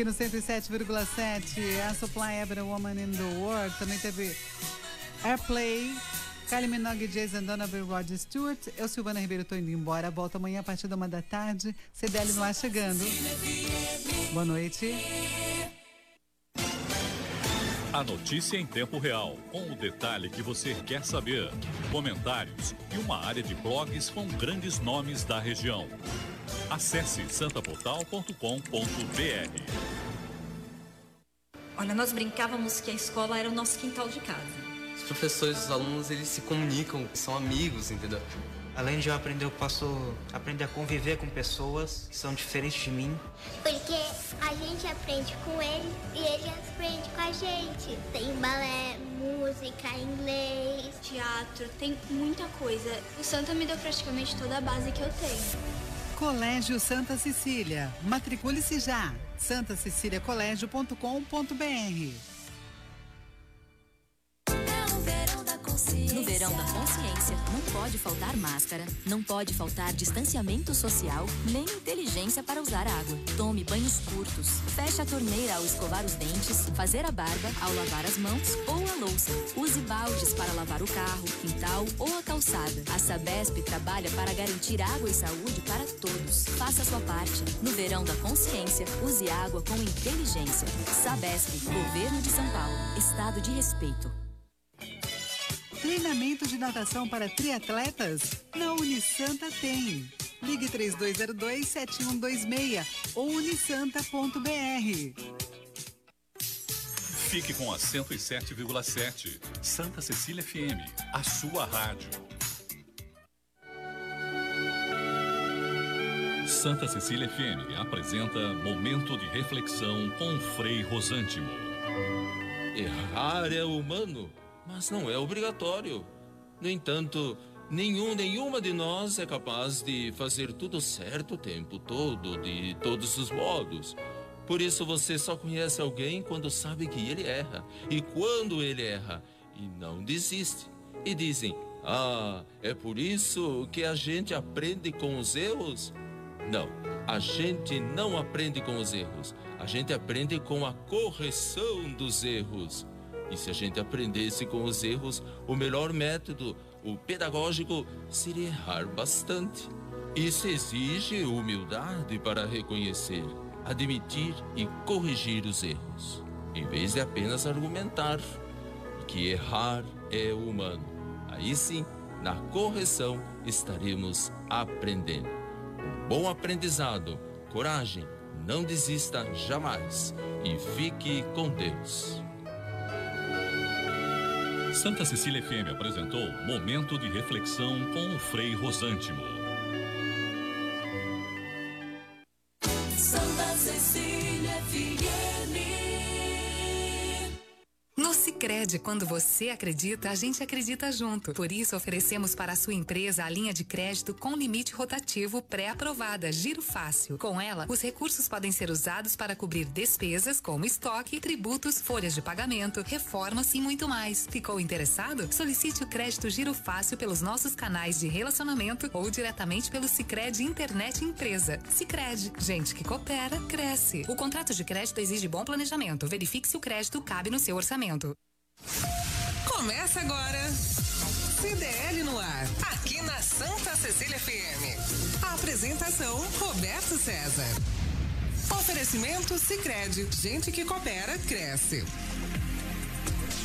aqui no 107,7. A Supply Every Woman in the World. Também teve Airplay, Kylie Minogue, Jason Donovan, Rod Stewart. Eu, Silvana Ribeiro, tô indo embora. Volto amanhã a partir da uma da tarde. CDL no ar chegando. Boa noite. A notícia em tempo real, com o detalhe que você quer saber, comentários e uma área de blogs com grandes nomes da região. Acesse santaportal.com.br. Olha, nós brincávamos que a escola era o nosso quintal de casa. Os professores e os alunos, eles se comunicam, são amigos, entendeu? Além de eu aprender, eu posso aprender a conviver com pessoas que são diferentes de mim. Porque a gente aprende com ele e ele aprende com a gente. Tem balé, música, inglês, teatro, tem muita coisa. O Santa me deu praticamente toda a base que eu tenho. Colégio Santa Cecília. Matricule-se já. santaceciliacolégio.com.br No verão da consciência, não pode faltar máscara, não pode faltar distanciamento social, nem inteligência para usar água. Tome banhos curtos, feche a torneira ao escovar os dentes, fazer a barba ao lavar as mãos ou a louça. Use baldes para lavar o carro, quintal ou a calçada. A Sabesp trabalha para garantir água e saúde para todos. Faça sua parte. No verão da consciência, use água com inteligência. Sabesp, Governo de São Paulo. Estado de respeito. Treinamento de natação para triatletas? Na Unisanta tem. Ligue 3202-7126 ou unisanta.br. Fique com a 107,7. Santa Cecília FM, a sua rádio. Santa Cecília FM apresenta Momento de Reflexão com Frei Rosântimo. Errar é humano mas não é obrigatório. No entanto, nenhum, nenhuma de nós é capaz de fazer tudo certo o tempo todo, de todos os modos. Por isso você só conhece alguém quando sabe que ele erra. E quando ele erra, e não desiste. E dizem: Ah, é por isso que a gente aprende com os erros? Não, a gente não aprende com os erros. A gente aprende com a correção dos erros. E se a gente aprendesse com os erros, o melhor método, o pedagógico, seria errar bastante. Isso exige humildade para reconhecer, admitir e corrigir os erros, em vez de apenas argumentar que errar é humano. Aí sim, na correção estaremos aprendendo. Um bom aprendizado, coragem, não desista jamais e fique com Deus. Santa Cecília FM apresentou Momento de Reflexão com o Frei Rosântimo. Sicredi, quando você acredita, a gente acredita junto. Por isso oferecemos para a sua empresa a linha de crédito com limite rotativo pré-aprovada, Giro Fácil. Com ela, os recursos podem ser usados para cobrir despesas como estoque, tributos, folhas de pagamento, reformas e muito mais. Ficou interessado? Solicite o crédito Giro Fácil pelos nossos canais de relacionamento ou diretamente pelo Sicredi Internet Empresa. Sicredi, gente que coopera cresce. O contrato de crédito exige bom planejamento. Verifique se o crédito cabe no seu orçamento. Começa agora. CDL no ar, aqui na Santa Cecília FM. A apresentação Roberto César. Oferecimento Sicredi, gente que coopera cresce.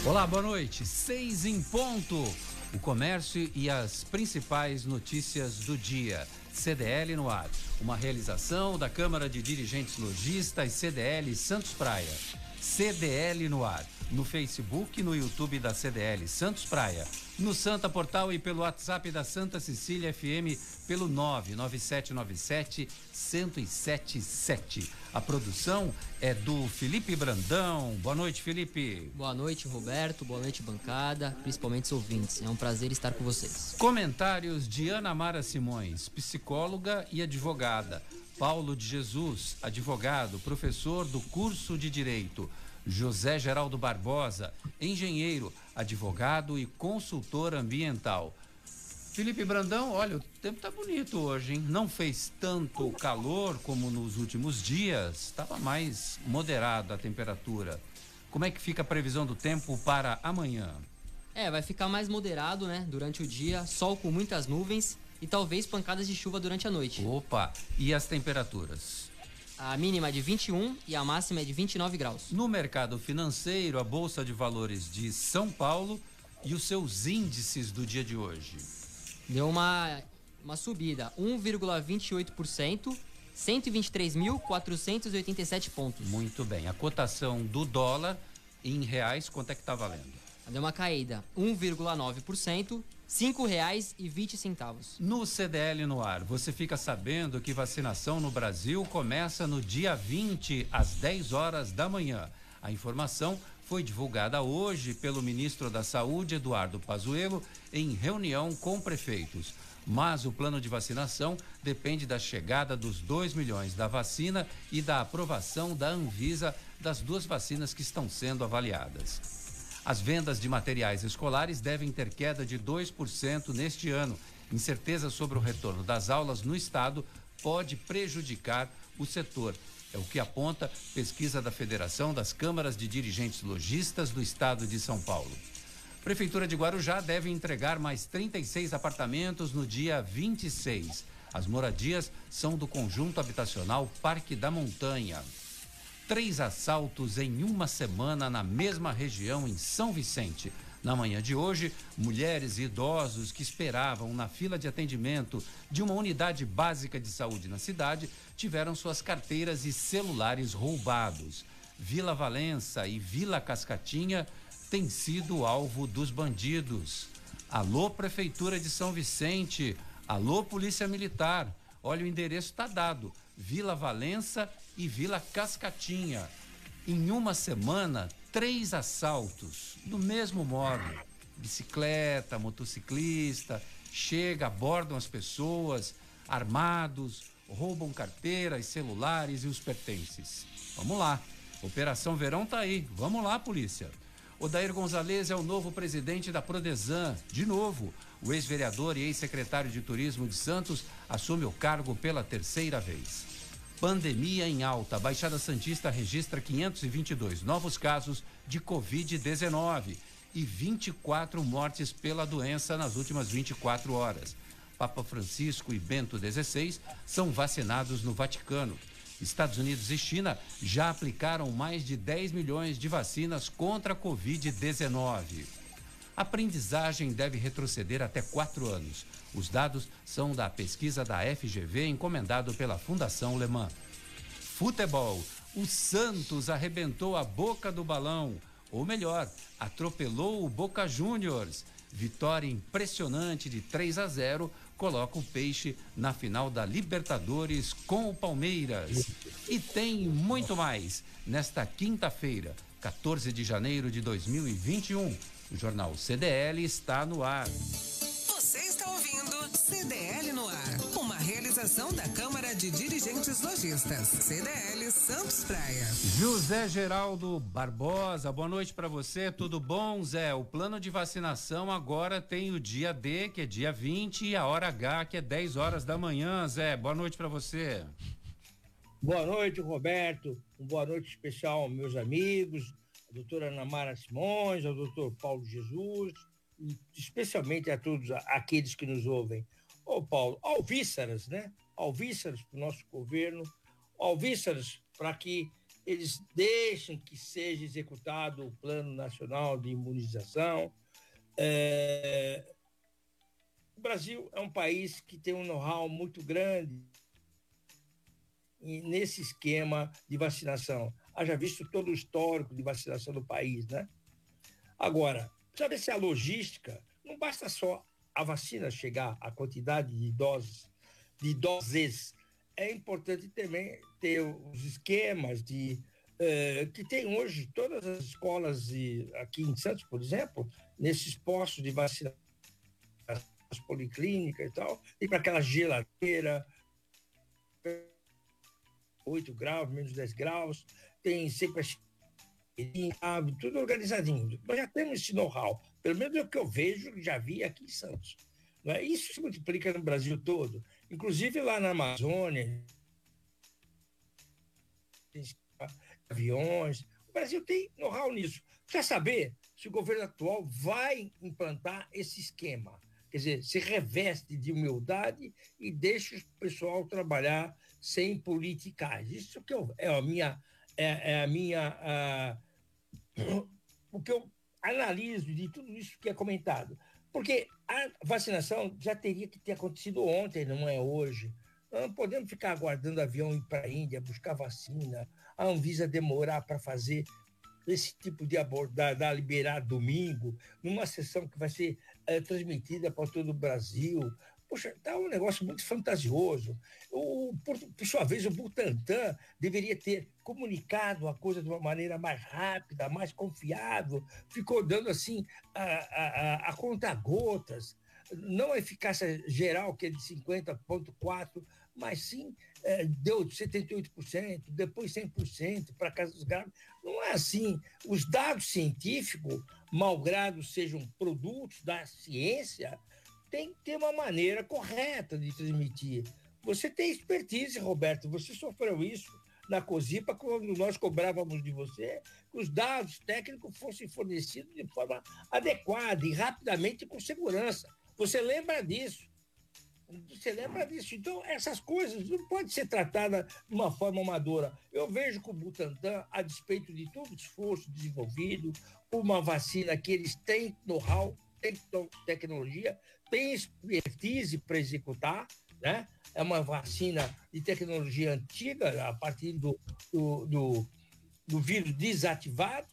Olá, boa noite. Seis em ponto. O comércio e as principais notícias do dia. CDL no ar. Uma realização da Câmara de Dirigentes Logistas CDL Santos Praia. CDL no ar no Facebook e no YouTube da CDL Santos Praia, no Santa Portal e pelo WhatsApp da Santa Cecília FM pelo 99797 1077. A produção é do Felipe Brandão. Boa noite, Felipe. Boa noite, Roberto. Boa noite, bancada, principalmente os ouvintes. É um prazer estar com vocês. Comentários de Ana Mara Simões, psicóloga e advogada. Paulo de Jesus, advogado, professor do curso de Direito. José Geraldo Barbosa, engenheiro, advogado e consultor ambiental. Felipe Brandão, olha, o tempo tá bonito hoje, hein? Não fez tanto calor como nos últimos dias, estava mais moderada a temperatura. Como é que fica a previsão do tempo para amanhã? É, vai ficar mais moderado, né? Durante o dia, sol com muitas nuvens e talvez pancadas de chuva durante a noite. Opa, e as temperaturas? A mínima é de 21 e a máxima é de 29 graus. No mercado financeiro, a Bolsa de Valores de São Paulo e os seus índices do dia de hoje. Deu uma, uma subida, 1,28%, 123.487 pontos. Muito bem. A cotação do dólar em reais, quanto é que está valendo? Deu uma caída, 1,9%, cinco reais e vinte centavos. No CDL no ar, você fica sabendo que vacinação no Brasil começa no dia 20 às 10 horas da manhã. A informação foi divulgada hoje pelo ministro da Saúde, Eduardo Pazuello, em reunião com prefeitos. Mas o plano de vacinação depende da chegada dos 2 milhões da vacina e da aprovação da Anvisa das duas vacinas que estão sendo avaliadas. As vendas de materiais escolares devem ter queda de 2% neste ano. Incerteza sobre o retorno das aulas no estado pode prejudicar o setor. É o que aponta pesquisa da Federação das Câmaras de Dirigentes Logistas do Estado de São Paulo. Prefeitura de Guarujá deve entregar mais 36 apartamentos no dia 26. As moradias são do conjunto habitacional Parque da Montanha. Três assaltos em uma semana na mesma região em São Vicente. Na manhã de hoje, mulheres e idosos que esperavam na fila de atendimento de uma unidade básica de saúde na cidade tiveram suas carteiras e celulares roubados. Vila Valença e Vila Cascatinha têm sido alvo dos bandidos. Alô, Prefeitura de São Vicente. Alô, Polícia Militar. Olha, o endereço está dado. Vila Valença e Vila Cascatinha. Em uma semana, três assaltos, do mesmo modo. Bicicleta, motociclista, chega, abordam as pessoas, armados, roubam carteiras, celulares e os pertences. Vamos lá. Operação Verão tá aí. Vamos lá, polícia. Odair Gonzalez é o novo presidente da Prodesan. De novo, o ex-vereador e ex-secretário de Turismo de Santos assume o cargo pela terceira vez. Pandemia em alta. Baixada Santista registra 522 novos casos de Covid-19 e 24 mortes pela doença nas últimas 24 horas. Papa Francisco e Bento XVI são vacinados no Vaticano. Estados Unidos e China já aplicaram mais de 10 milhões de vacinas contra a Covid-19. A aprendizagem deve retroceder até quatro anos. Os dados são da pesquisa da FGV encomendado pela Fundação Le Mans. Futebol. O Santos arrebentou a boca do balão, ou melhor, atropelou o Boca Juniors. Vitória impressionante de 3 a 0 coloca o Peixe na final da Libertadores com o Palmeiras. E tem muito mais nesta quinta-feira, 14 de janeiro de 2021. O jornal CDL está no ar. Você está ouvindo CDL no ar, uma realização da Câmara de Dirigentes Lojistas, CDL Santos Praia. José Geraldo Barbosa, boa noite para você. Tudo bom, Zé? O plano de vacinação agora tem o dia D, que é dia 20, e a hora H, que é 10 horas da manhã, Zé. Boa noite para você. Boa noite, Roberto. Uma boa noite especial aos meus amigos, doutora Ana Mara Simões, ao doutor Paulo Jesus, especialmente a todos aqueles que nos ouvem. Ô, Paulo, alvíceras, né? Alvíceras para o nosso governo, alvíceras para que eles deixem que seja executado o Plano Nacional de Imunização. É... O Brasil é um país que tem um know-how muito grande nesse esquema de vacinação. Haja visto todo o histórico de vacinação do país, né? Agora, ver se a logística, não basta só a vacina chegar, a quantidade de doses, de doses. É importante também ter os esquemas de eh, que tem hoje todas as escolas de, aqui em Santos, por exemplo, nesses postos de vacinação, as policlínicas e tal, tem para aquela geladeira, 8 graus, menos 10 graus, tem sempre tudo organizadinho. Nós já temos esse know-how, pelo menos é o que eu vejo, já vi aqui em Santos. Né? Isso se multiplica no Brasil todo, inclusive lá na Amazônia, aviões. O Brasil tem know-how nisso. Quer saber se o governo atual vai implantar esse esquema? Quer dizer, se reveste de humildade e deixa o pessoal trabalhar sem politicagem. Isso que eu, é a minha. É, é a minha a, o que eu analiso de tudo isso que é comentado. Porque a vacinação já teria que ter acontecido ontem, não é hoje. Não podemos ficar aguardando avião ir para a Índia buscar vacina, a Anvisa demorar para fazer esse tipo de abordagem, liberar domingo, numa sessão que vai ser é, transmitida para todo o Brasil. Poxa, está um negócio muito fantasioso. O, por, por, sua vez, o Butantan deveria ter comunicado a coisa de uma maneira mais rápida, mais confiável, ficou dando assim a, a, a conta gotas, não a eficácia geral, que é de 50,4%, mas sim é, deu 78%, depois 100% para casos graves. Não é assim. Os dados científicos, malgrado sejam produtos da ciência, tem que ter uma maneira correta de transmitir. Você tem expertise, Roberto, você sofreu isso na COSIPA quando nós cobrávamos de você que os dados técnicos fossem fornecidos de forma adequada e rapidamente com segurança. Você lembra disso? Você lembra disso? Então, essas coisas não podem ser tratadas de uma forma amadora. Eu vejo que o Butantan, a despeito de todo o esforço desenvolvido, uma vacina que eles têm know-how, têm tecnologia, têm expertise para executar, né? É uma vacina de tecnologia antiga, a partir do, do, do, do vírus desativado,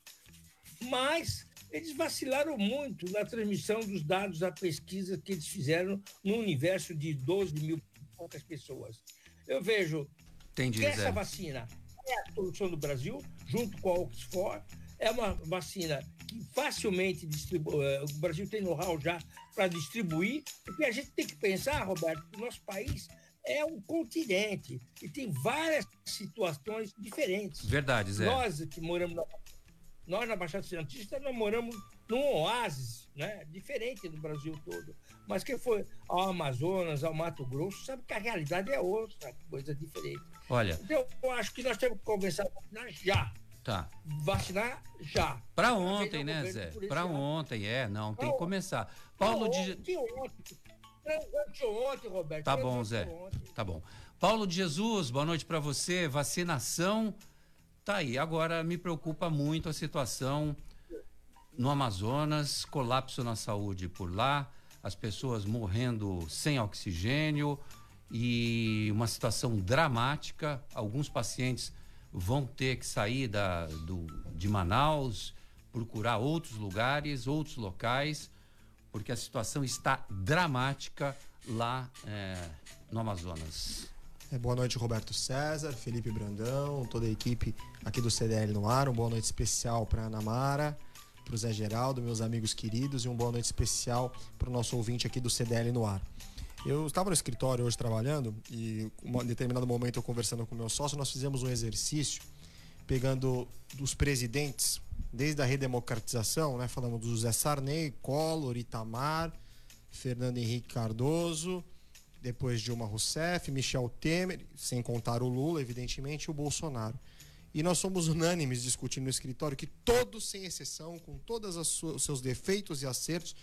mas eles vacilaram muito na transmissão dos dados da pesquisa que eles fizeram no universo de 12 mil poucas pessoas. Eu vejo Entendi, que essa Zé. vacina é a solução do Brasil, junto com a Oxford, é uma vacina que facilmente distribui, eh, o Brasil tem know-how já para distribuir, porque a gente tem que pensar, Roberto, que o nosso país é um continente e tem várias situações diferentes. Verdade, Zé. Nós que moramos na nós, na Baixada Santista, nós moramos num oásis, né? Diferente do Brasil todo. Mas quem foi ao Amazonas, ao Mato Grosso, sabe que a realidade é outra, coisa diferente. Olha. Então, eu acho que nós temos que conversar vacinar já. Tá. Vacinar já. Para ontem, né, Zé? Para ontem, é. Não, tem que começar. Paulo de. De ontem. Ontem, Roberto. Tá bom, Zé. Tá bom. Paulo de Jesus, boa noite para você. Vacinação Tá aí. Agora me preocupa muito a situação no Amazonas, colapso na saúde por lá, as pessoas morrendo sem oxigênio e uma situação dramática. Alguns pacientes vão ter que sair da, do, de Manaus, procurar outros lugares, outros locais, porque a situação está dramática lá é, no Amazonas. É, boa noite, Roberto César, Felipe Brandão, toda a equipe aqui do CDL no ar. Uma boa noite especial para Ana Mara, para o Zé Geraldo, meus amigos queridos, e uma boa noite especial para o nosso ouvinte aqui do CDL no ar. Eu estava no escritório hoje trabalhando e em determinado momento eu conversando com meu sócio, nós fizemos um exercício pegando dos presidentes desde a redemocratização, né? Falamos do José Sarney, Collor, Itamar, Fernando Henrique Cardoso, depois Dilma Rousseff, Michel Temer, sem contar o Lula, evidentemente, e o Bolsonaro. E nós somos unânimes discutindo no escritório que todos, sem exceção, com todos os seus defeitos e acertos,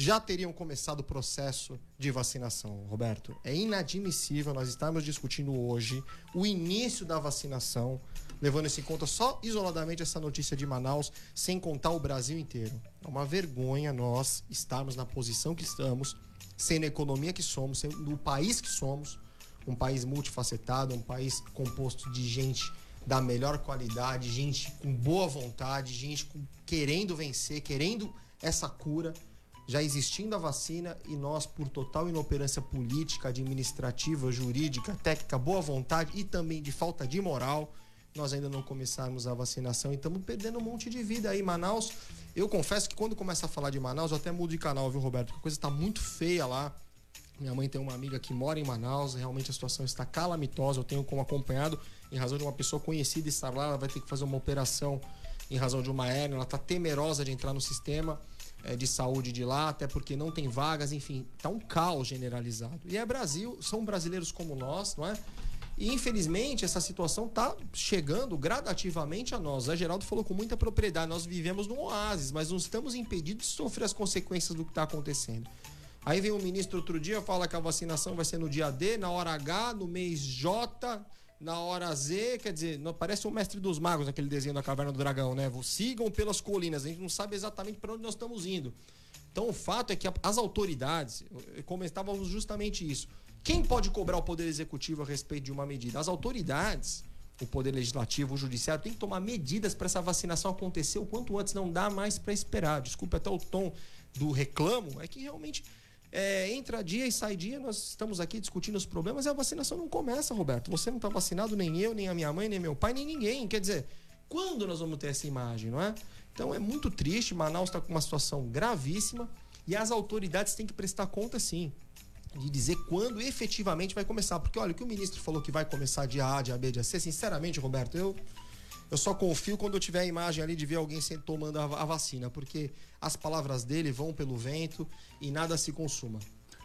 já teriam começado o processo de vacinação. Roberto, é inadmissível nós estarmos discutindo hoje o início da vacinação, levando isso em conta só isoladamente essa notícia de Manaus, sem contar o Brasil inteiro. É uma vergonha nós estarmos na posição que estamos sendo a economia que somos, sendo o país que somos, um país multifacetado, um país composto de gente da melhor qualidade, gente com boa vontade, gente com, querendo vencer, querendo essa cura, já existindo a vacina e nós, por total inoperância política, administrativa, jurídica, técnica, boa vontade e também de falta de moral, nós ainda não começarmos a vacinação e estamos perdendo um monte de vida aí. Manaus eu confesso que quando começa a falar de Manaus, eu até mudo de canal, viu, Roberto? Porque a coisa está muito feia lá. Minha mãe tem uma amiga que mora em Manaus, realmente a situação está calamitosa. Eu tenho como acompanhado, em razão de uma pessoa conhecida estar lá, ela vai ter que fazer uma operação em razão de uma hérnia, ela está temerosa de entrar no sistema. É, de saúde de lá, até porque não tem vagas, enfim, tá um caos generalizado. E é Brasil, são brasileiros como nós, não é? E infelizmente essa situação está chegando gradativamente a nós. A Geraldo falou com muita propriedade. Nós vivemos num oásis, mas não estamos impedidos de sofrer as consequências do que está acontecendo. Aí vem o ministro outro dia, fala que a vacinação vai ser no dia D, na hora H, no mês J, na hora Z, quer dizer, parece o mestre dos magos naquele desenho da Caverna do Dragão, né? Sigam pelas colinas, a gente não sabe exatamente para onde nós estamos indo. Então o fato é que as autoridades, comentávamos justamente isso. Quem pode cobrar o Poder Executivo a respeito de uma medida? As autoridades, o Poder Legislativo, o Judiciário, tem que tomar medidas para essa vacinação acontecer o quanto antes. Não dá mais para esperar. Desculpe até o tom do reclamo, é que realmente é, entra dia e sai dia, nós estamos aqui discutindo os problemas e a vacinação não começa, Roberto. Você não está vacinado, nem eu, nem a minha mãe, nem meu pai, nem ninguém. Quer dizer, quando nós vamos ter essa imagem, não é? Então é muito triste, Manaus está com uma situação gravíssima e as autoridades têm que prestar conta sim de dizer quando efetivamente vai começar. Porque olha, o que o ministro falou que vai começar dia A, dia B, dia C, sinceramente, Roberto, eu, eu só confio quando eu tiver a imagem ali de ver alguém tomando a, vacina, porque as palavras dele vão pelo vento e nada se consuma.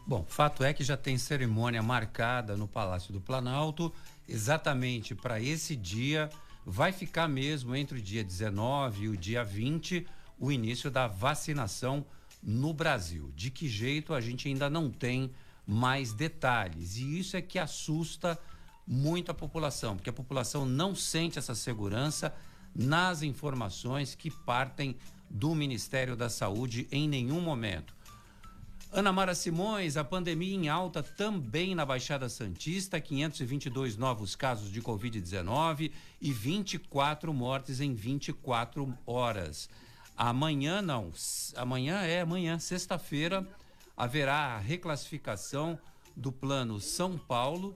Bom, fato é que já tem cerimônia marcada no Palácio do Planalto, exatamente para esse dia. Vai ficar mesmo entre o dia 19 e o dia 20 o início da vacinação no Brasil. De que jeito a gente ainda não tem mais detalhes. E isso é que assusta muito a população, porque a população não sente essa segurança nas informações que partem do Ministério da Saúde em nenhum momento. Ana Mara Simões, a pandemia em alta também na Baixada Santista, 522 novos casos de Covid-19 e 24 mortes em 24 horas. Amanhã não, amanhã é amanhã, sexta-feira, haverá a reclassificação do plano São Paulo.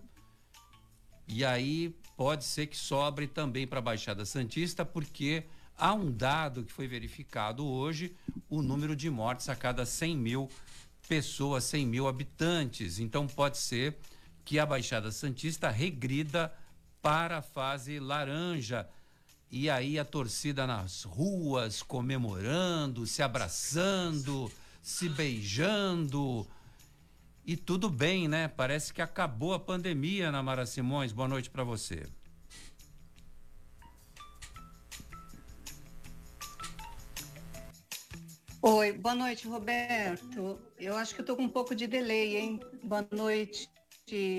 E aí pode ser que sobre também para a Baixada Santista, porque há um dado que foi verificado hoje: o número de mortes a cada 100 mil pessoas, 100 mil habitantes. Então pode ser que a Baixada Santista regrida para a fase laranja. E aí a torcida nas ruas comemorando, se abraçando se beijando. E tudo bem, né? Parece que acabou a pandemia, Namara Simões. Boa noite para você. Oi, boa noite, Roberto. Eu acho que eu tô com um pouco de delay, hein? Boa noite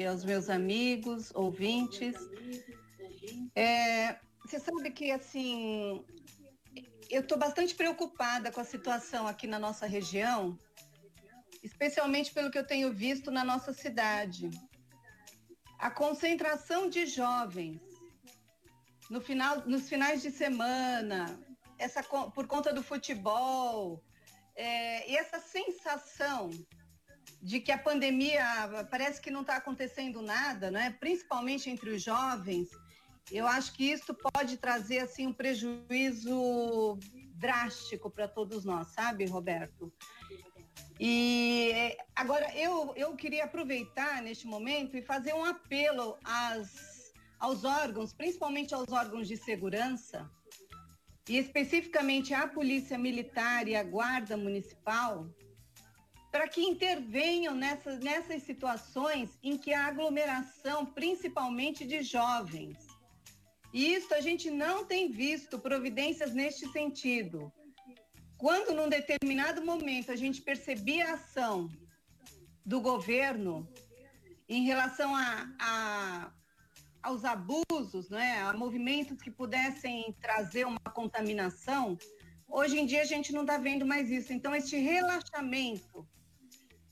aos meus amigos, ouvintes. É, você sabe que, assim, eu estou bastante preocupada com a situação aqui na nossa região, especialmente pelo que eu tenho visto na nossa cidade. A concentração de jovens no final, nos finais de semana, essa, por conta do futebol, é, e essa sensação de que a pandemia parece que não está acontecendo nada, né? principalmente entre os jovens, eu acho que isso pode trazer assim um prejuízo drástico para todos nós, sabe, Roberto? E agora eu, eu queria aproveitar neste momento e fazer um apelo às, aos órgãos, principalmente aos órgãos de segurança, e especificamente à Polícia Militar e à Guarda Municipal, para que intervenham nessas, nessas situações em que há aglomeração, principalmente de jovens. E isso a gente não tem visto providências neste sentido. Quando, num determinado momento, a gente percebia a ação do governo em relação a, a, aos abusos, né, a movimentos que pudessem trazer uma contaminação, hoje em dia a gente não está vendo mais isso. Então, este relaxamento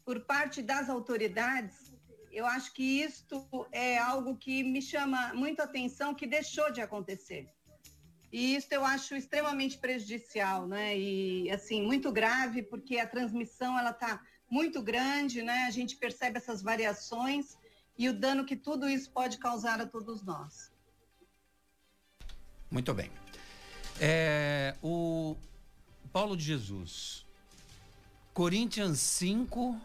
por parte das autoridades eu acho que isto é algo que me chama muito atenção, que deixou de acontecer. E isso eu acho extremamente prejudicial, né? E assim, muito grave, porque a transmissão ela está muito grande, né? A gente percebe essas variações e o dano que tudo isso pode causar a todos nós. Muito bem. É, o Paulo de Jesus. Corinthians 5,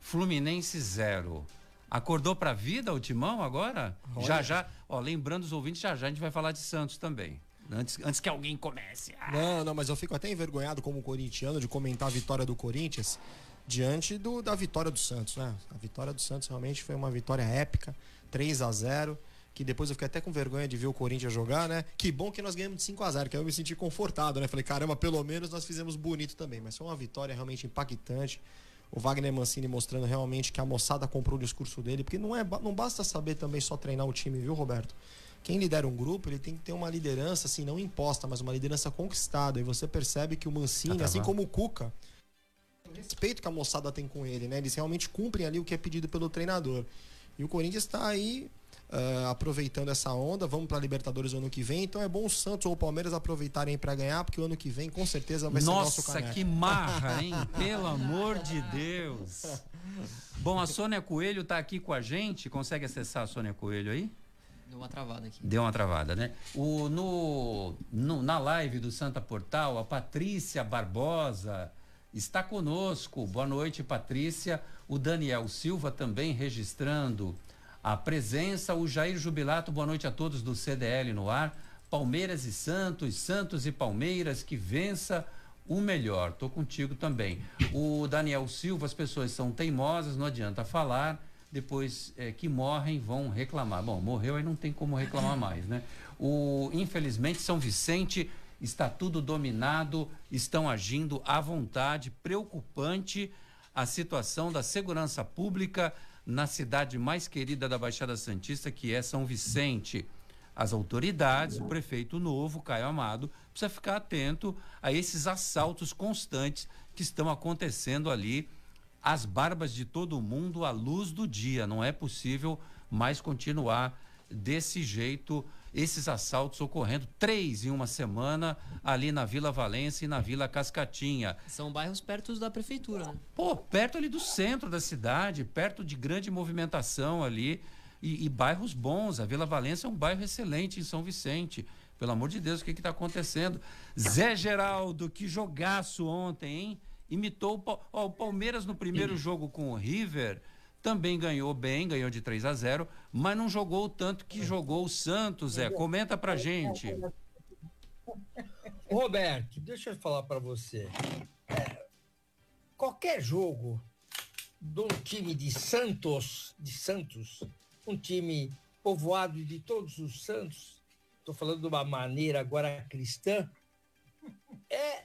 Fluminense 0. Acordou para a vida o Timão agora? Olha. Já já, ó, lembrando os ouvintes, já já a gente vai falar de Santos também. Antes, antes que alguém comece. Ah. Não, não, mas eu fico até envergonhado como corintiano de comentar a vitória do Corinthians diante do, da vitória do Santos, né? A vitória do Santos realmente foi uma vitória épica, 3 a 0 que depois eu fiquei até com vergonha de ver o Corinthians jogar, né? Que bom que nós ganhamos de 5 a 0 que aí eu me senti confortado, né? Falei, caramba, pelo menos nós fizemos bonito também. Mas foi uma vitória realmente impactante. O Wagner Mancini mostrando realmente que a moçada comprou o discurso dele, porque não, é, não basta saber também só treinar o time, viu, Roberto? Quem lidera um grupo, ele tem que ter uma liderança, assim, não imposta, mas uma liderança conquistada. E você percebe que o Mancini, assim como o Cuca, o respeito que a moçada tem com ele, né? Eles realmente cumprem ali o que é pedido pelo treinador. E o Corinthians está aí uh, aproveitando essa onda. Vamos para a Libertadores ano que vem. Então é bom o Santos ou o Palmeiras aproveitarem para ganhar, porque o ano que vem com certeza vai Nossa, ser nosso Nossa, que marra, hein? Pelo amor de Deus. Bom, a Sônia Coelho está aqui com a gente. Consegue acessar a Sônia Coelho aí? Deu uma travada aqui. Deu uma travada, né? O, no, no, na live do Santa Portal, a Patrícia Barbosa está conosco. Boa noite, Patrícia. O Daniel Silva também registrando a presença. O Jair Jubilato, boa noite a todos do CDL no ar. Palmeiras e Santos, Santos e Palmeiras, que vença o melhor. Tô contigo também. O Daniel Silva, as pessoas são teimosas, não adianta falar. Depois é, que morrem, vão reclamar. Bom, morreu aí não tem como reclamar mais, né? O, infelizmente, São Vicente está tudo dominado, estão agindo à vontade, preocupante a situação da segurança pública na cidade mais querida da Baixada Santista, que é São Vicente. As autoridades, o prefeito novo, Caio Amado, precisa ficar atento a esses assaltos constantes que estão acontecendo ali às barbas de todo mundo à luz do dia. Não é possível mais continuar desse jeito esses assaltos ocorrendo, três em uma semana, ali na Vila Valência e na Vila Cascatinha. São bairros perto da prefeitura, né? Pô, perto ali do centro da cidade, perto de grande movimentação ali. E, e bairros bons. A Vila Valência é um bairro excelente em São Vicente. Pelo amor de Deus, o que está acontecendo? Zé Geraldo, que jogaço ontem, hein? Imitou o, o Palmeiras no primeiro jogo com o River também ganhou bem, ganhou de 3 a 0, mas não jogou o tanto que jogou o Santos, é. Comenta pra gente. Roberto, deixa eu falar para você. É, qualquer jogo de um time de Santos, de Santos, um time povoado de todos os santos, estou falando de uma maneira agora cristã, é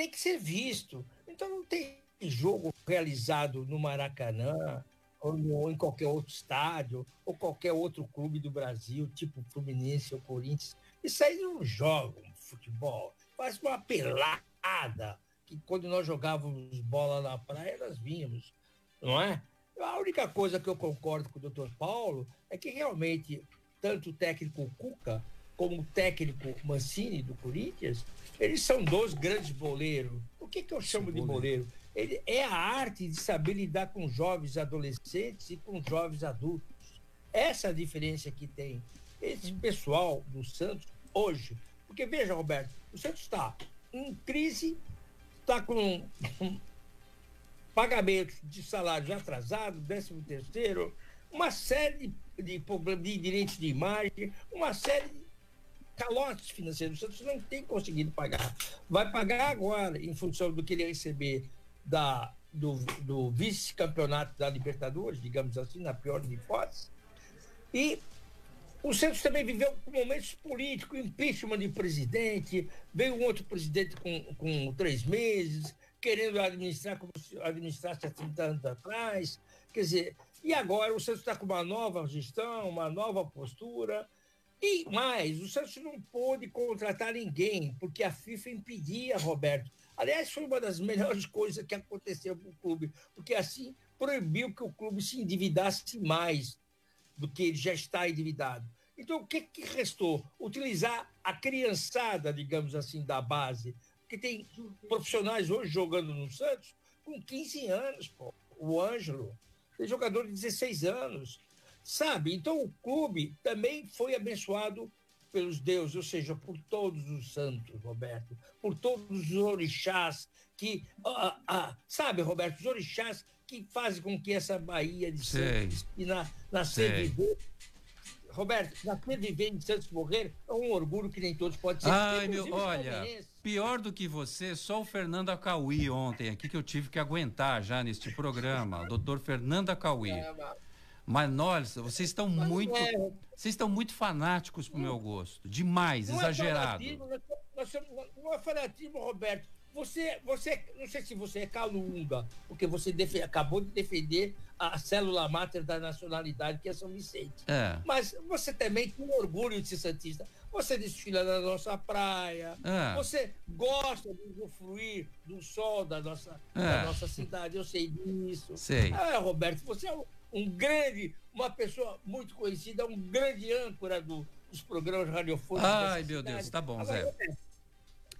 tem que ser visto. Então não tem jogo realizado no Maracanã, ou, no, ou, em qualquer outro estádio, ou qualquer outro clube do Brasil, tipo Fluminense ou Corinthians, isso aí não jogam futebol, faz uma pelada, que quando nós jogávamos bola na praia, nós vínhamos, não é? A única coisa que eu concordo com o doutor Paulo é que realmente, tanto o técnico Cuca como o técnico Mancini do Corinthians, eles são dois grandes boleiros. O que, que eu chamo de boleiro? Ele é a arte de saber lidar com jovens adolescentes e com jovens adultos. Essa é a diferença que tem esse pessoal do Santos hoje. Porque veja, Roberto, o Santos está em crise, está com pagamentos de salários atrasados, décimo terceiro, uma série de problemas de direitos de imagem, uma série de calotes financeiros. O Santos não tem conseguido pagar. Vai pagar agora, em função do que ele receber da, do, do vice-campeonato da Libertadores, digamos assim, na pior de hipóteses. E o Santos também viveu momentos políticos, impeachment de presidente, veio um outro presidente com, com três meses, querendo administrar como se administrasse há 30 anos atrás. Quer dizer, e agora o Santos está com uma nova gestão, uma nova postura. E mais, o Santos não pôde contratar ninguém, porque a FIFA impedia, Roberto, Aliás, foi uma das melhores coisas que aconteceu para o clube, porque assim proibiu que o clube se endividasse mais do que ele já está endividado. Então, o que, que restou? Utilizar a criançada, digamos assim, da base, porque tem profissionais hoje jogando no Santos com 15 anos, pô. o Ângelo, tem jogador de 16 anos, sabe? Então, o clube também foi abençoado pelos deuses, ou seja, por todos os santos, Roberto, por todos os orixás que, ah, ah, sabe, Roberto, os orixás que fazem com que essa Bahia de Santos e na, na Roberto, nascer, viver em Santos morrer é um orgulho que nem todos podem ser. Ai, meu, olha, pior do que você, só o Fernando Acauí ontem aqui que eu tive que aguentar já neste programa, o doutor Fernando Acauí. É, mas nossa, vocês estão muito, é. vocês estão muito fanáticos pro meu gosto, demais, não é exagerado. É não é fanatismo, Roberto. Você, você, não sei se você é calunga, porque você acabou de defender a célula máter da nacionalidade, que é São Vicente. É. Mas você também tem orgulho de ser santista. Você desfila na nossa praia, é. você gosta de usufruir do sol da nossa, é. da nossa cidade, eu sei disso. Sei. Ah, Roberto, você é um, um grande, uma pessoa muito conhecida, um grande âncora do, dos programas radiofônicos. Ai, meu. Deus, tá bom, Agora, Zé.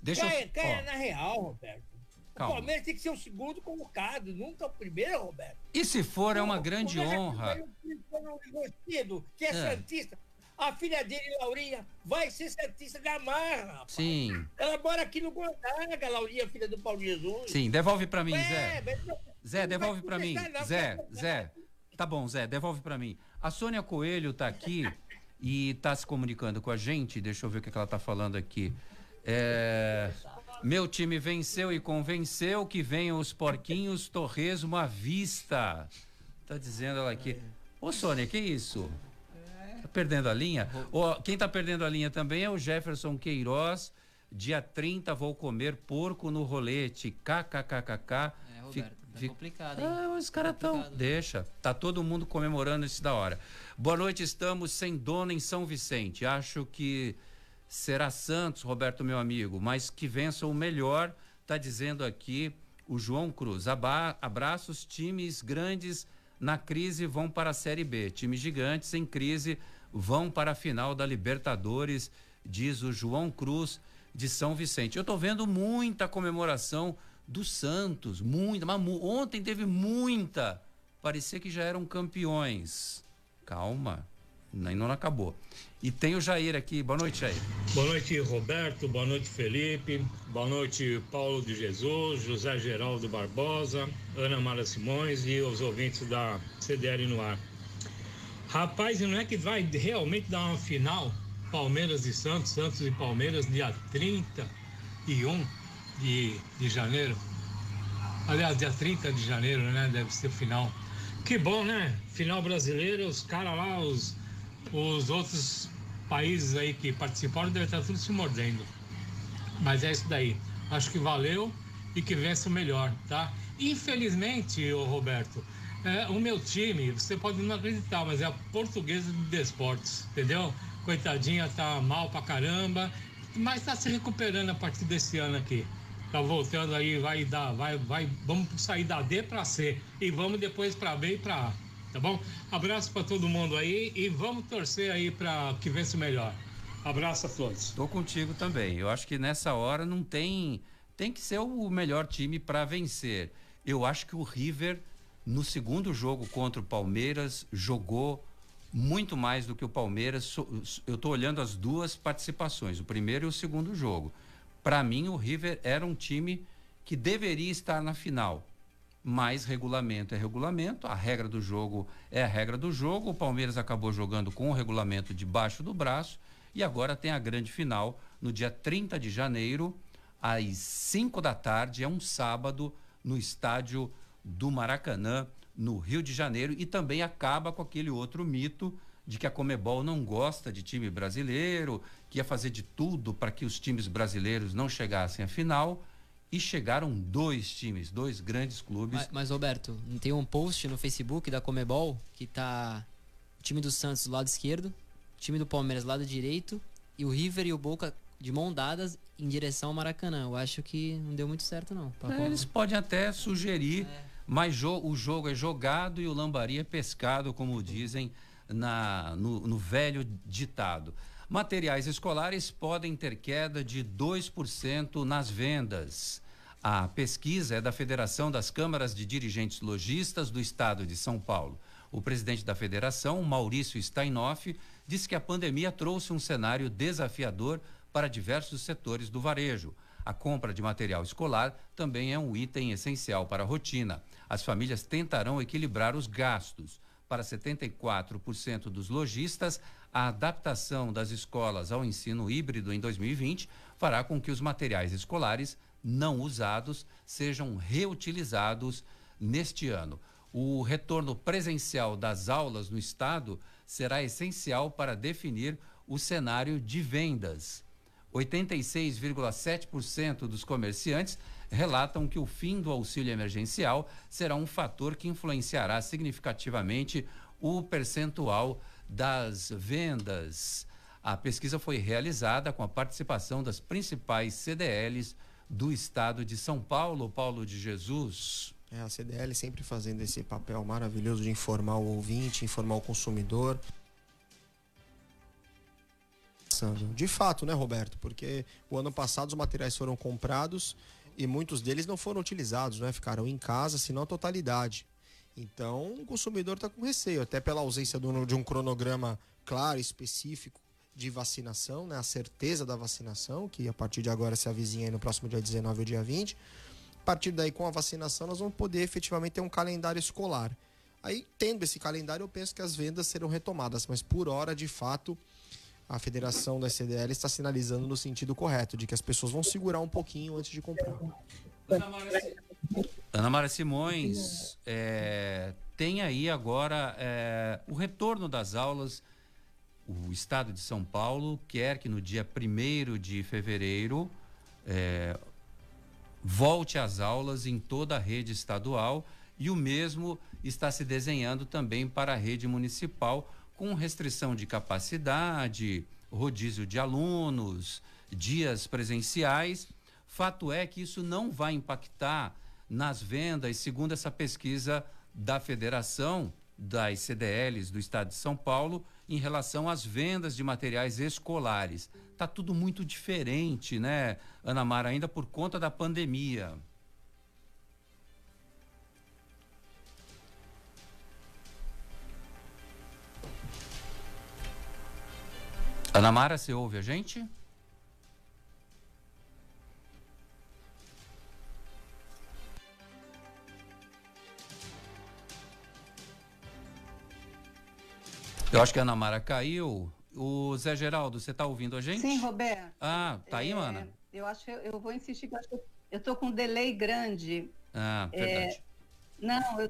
Deixa caia, eu... caia na real, Roberto. Calma. O Palmeiras tem que ser o segundo colocado, nunca o primeiro, Roberto. E se for, é uma grande o honra. O que é, é Santista. A filha dele, Laurinha, vai ser Santista da Marra. Rapaz. Sim. Ela mora aqui no Gonzaga, Laurinha, filha do Paulo Jesus. Sim, devolve para mim, é, Zé. Zé, devolve para mim. Não, Zé, Zé. Tá bom, Zé, devolve para mim. A Sônia Coelho tá aqui e tá se comunicando com a gente. Deixa eu ver o que ela tá falando aqui. É, meu time venceu e convenceu que venham os porquinhos torresmo à vista. Tá dizendo ela aqui. Ô Sônia, que isso? Tá perdendo a linha? Ô, quem tá perdendo a linha também é o Jefferson Queiroz. Dia 30 vou comer porco no rolete. KKKKK. É, Roberto, tá complicado, hein? Ah, os caras tão. Deixa. Tá todo mundo comemorando isso da hora. Boa noite, estamos sem dono em São Vicente. Acho que será Santos, Roberto, meu amigo, mas que vença o melhor, está dizendo aqui o João Cruz. Aba abraços, times grandes na crise vão para a Série B, times gigantes em crise vão para a final da Libertadores, diz o João Cruz de São Vicente. Eu estou vendo muita comemoração do Santos, muita, mas ontem teve muita. Parecia que já eram campeões. Calma, ainda não acabou. E tem o Jair aqui. Boa noite, Jair. Boa noite, Roberto. Boa noite, Felipe. Boa noite, Paulo de Jesus, José Geraldo Barbosa, Ana Mara Simões e os ouvintes da CDL no ar. Rapaz, não é que vai realmente dar uma final Palmeiras e Santos, Santos e Palmeiras, dia 31 de, de janeiro? Aliás, dia 30 de janeiro, né? Deve ser o final. Que bom, né? Final brasileiro, os caras lá, os os outros países aí que participaram devem estar tudo se mordendo. Mas é isso daí. Acho que valeu e que vença o melhor, tá? Infelizmente, o Roberto, é, o meu time, você pode não acreditar, mas é a portuguesa de desportos, entendeu? Coitadinha, tá mal pra caramba, mas tá se recuperando a partir desse ano aqui. Tá voltando aí, vai dar, vai, vai, vamos sair da D para C e vamos depois para B e para A tá bom? Abraço para todo mundo aí e vamos torcer aí para que vença o melhor. Abraço a todos. Tô contigo também. Eu acho que nessa hora não tem tem que ser o melhor time para vencer. Eu acho que o River no segundo jogo contra o Palmeiras jogou muito mais do que o Palmeiras. Eu estou olhando as duas participações, o primeiro e o segundo jogo. Para mim, o River era um time que deveria estar na final. Mas regulamento é regulamento, a regra do jogo é a regra do jogo. O Palmeiras acabou jogando com o regulamento debaixo do braço. E agora tem a grande final no dia 30 de janeiro, às 5 da tarde, é um sábado, no estádio do Maracanã, no Rio de Janeiro, e também acaba com aquele outro mito de que a Comebol não gosta de time brasileiro, que ia fazer de tudo para que os times brasileiros não chegassem à final e chegaram dois times, dois grandes clubes. Mas, mas, Roberto, tem um post no Facebook da Comebol que tá o time do Santos do lado esquerdo, o time do Palmeiras do lado direito e o River e o Boca de mão dadas em direção ao Maracanã. Eu acho que não deu muito certo não. É, eles podem até sugerir, é. mas jo o jogo é jogado e o lambari é pescado, como dizem na, no, no velho ditado. Materiais escolares podem ter queda de 2% nas vendas. A pesquisa é da Federação das Câmaras de Dirigentes Logistas do Estado de São Paulo. O presidente da federação, Maurício Steinoff, disse que a pandemia trouxe um cenário desafiador para diversos setores do varejo. A compra de material escolar também é um item essencial para a rotina. As famílias tentarão equilibrar os gastos. para 74% dos lojistas, a adaptação das escolas ao ensino híbrido em 2020 fará com que os materiais escolares não usados sejam reutilizados neste ano. O retorno presencial das aulas no estado será essencial para definir o cenário de vendas. 86,7% dos comerciantes relatam que o fim do auxílio emergencial será um fator que influenciará significativamente o percentual das vendas. A pesquisa foi realizada com a participação das principais CDLs do estado de São Paulo, Paulo de Jesus. É, a CDL sempre fazendo esse papel maravilhoso de informar o ouvinte, informar o consumidor. De fato, né, Roberto? Porque o ano passado os materiais foram comprados e muitos deles não foram utilizados, né? Ficaram em casa, se não a totalidade. Então, o consumidor está com receio, até pela ausência de um cronograma claro, específico de vacinação, né? A certeza da vacinação, que a partir de agora se avizinha no próximo dia 19 ou dia 20. A partir daí, com a vacinação, nós vamos poder efetivamente ter um calendário escolar. Aí, tendo esse calendário, eu penso que as vendas serão retomadas, mas por hora, de fato, a federação da CDL está sinalizando no sentido correto, de que as pessoas vão segurar um pouquinho antes de comprar. Ana Mara Simões, é, tem aí agora é, o retorno das aulas. O estado de São Paulo quer que no dia 1 de fevereiro é, volte às aulas em toda a rede estadual e o mesmo está se desenhando também para a rede municipal, com restrição de capacidade, rodízio de alunos, dias presenciais. Fato é que isso não vai impactar nas vendas, segundo essa pesquisa da Federação das CDLs do Estado de São Paulo, em relação às vendas de materiais escolares. Tá tudo muito diferente, né, Ana Mara, ainda por conta da pandemia. Ana Mara, você ouve a gente? Eu acho que a Ana Mara caiu. O Zé Geraldo, você está ouvindo a gente? Sim, Roberto. Ah, tá aí, é, mana? Eu acho que eu, eu vou insistir que eu, estou com um delay grande. Ah, verdade. É, não,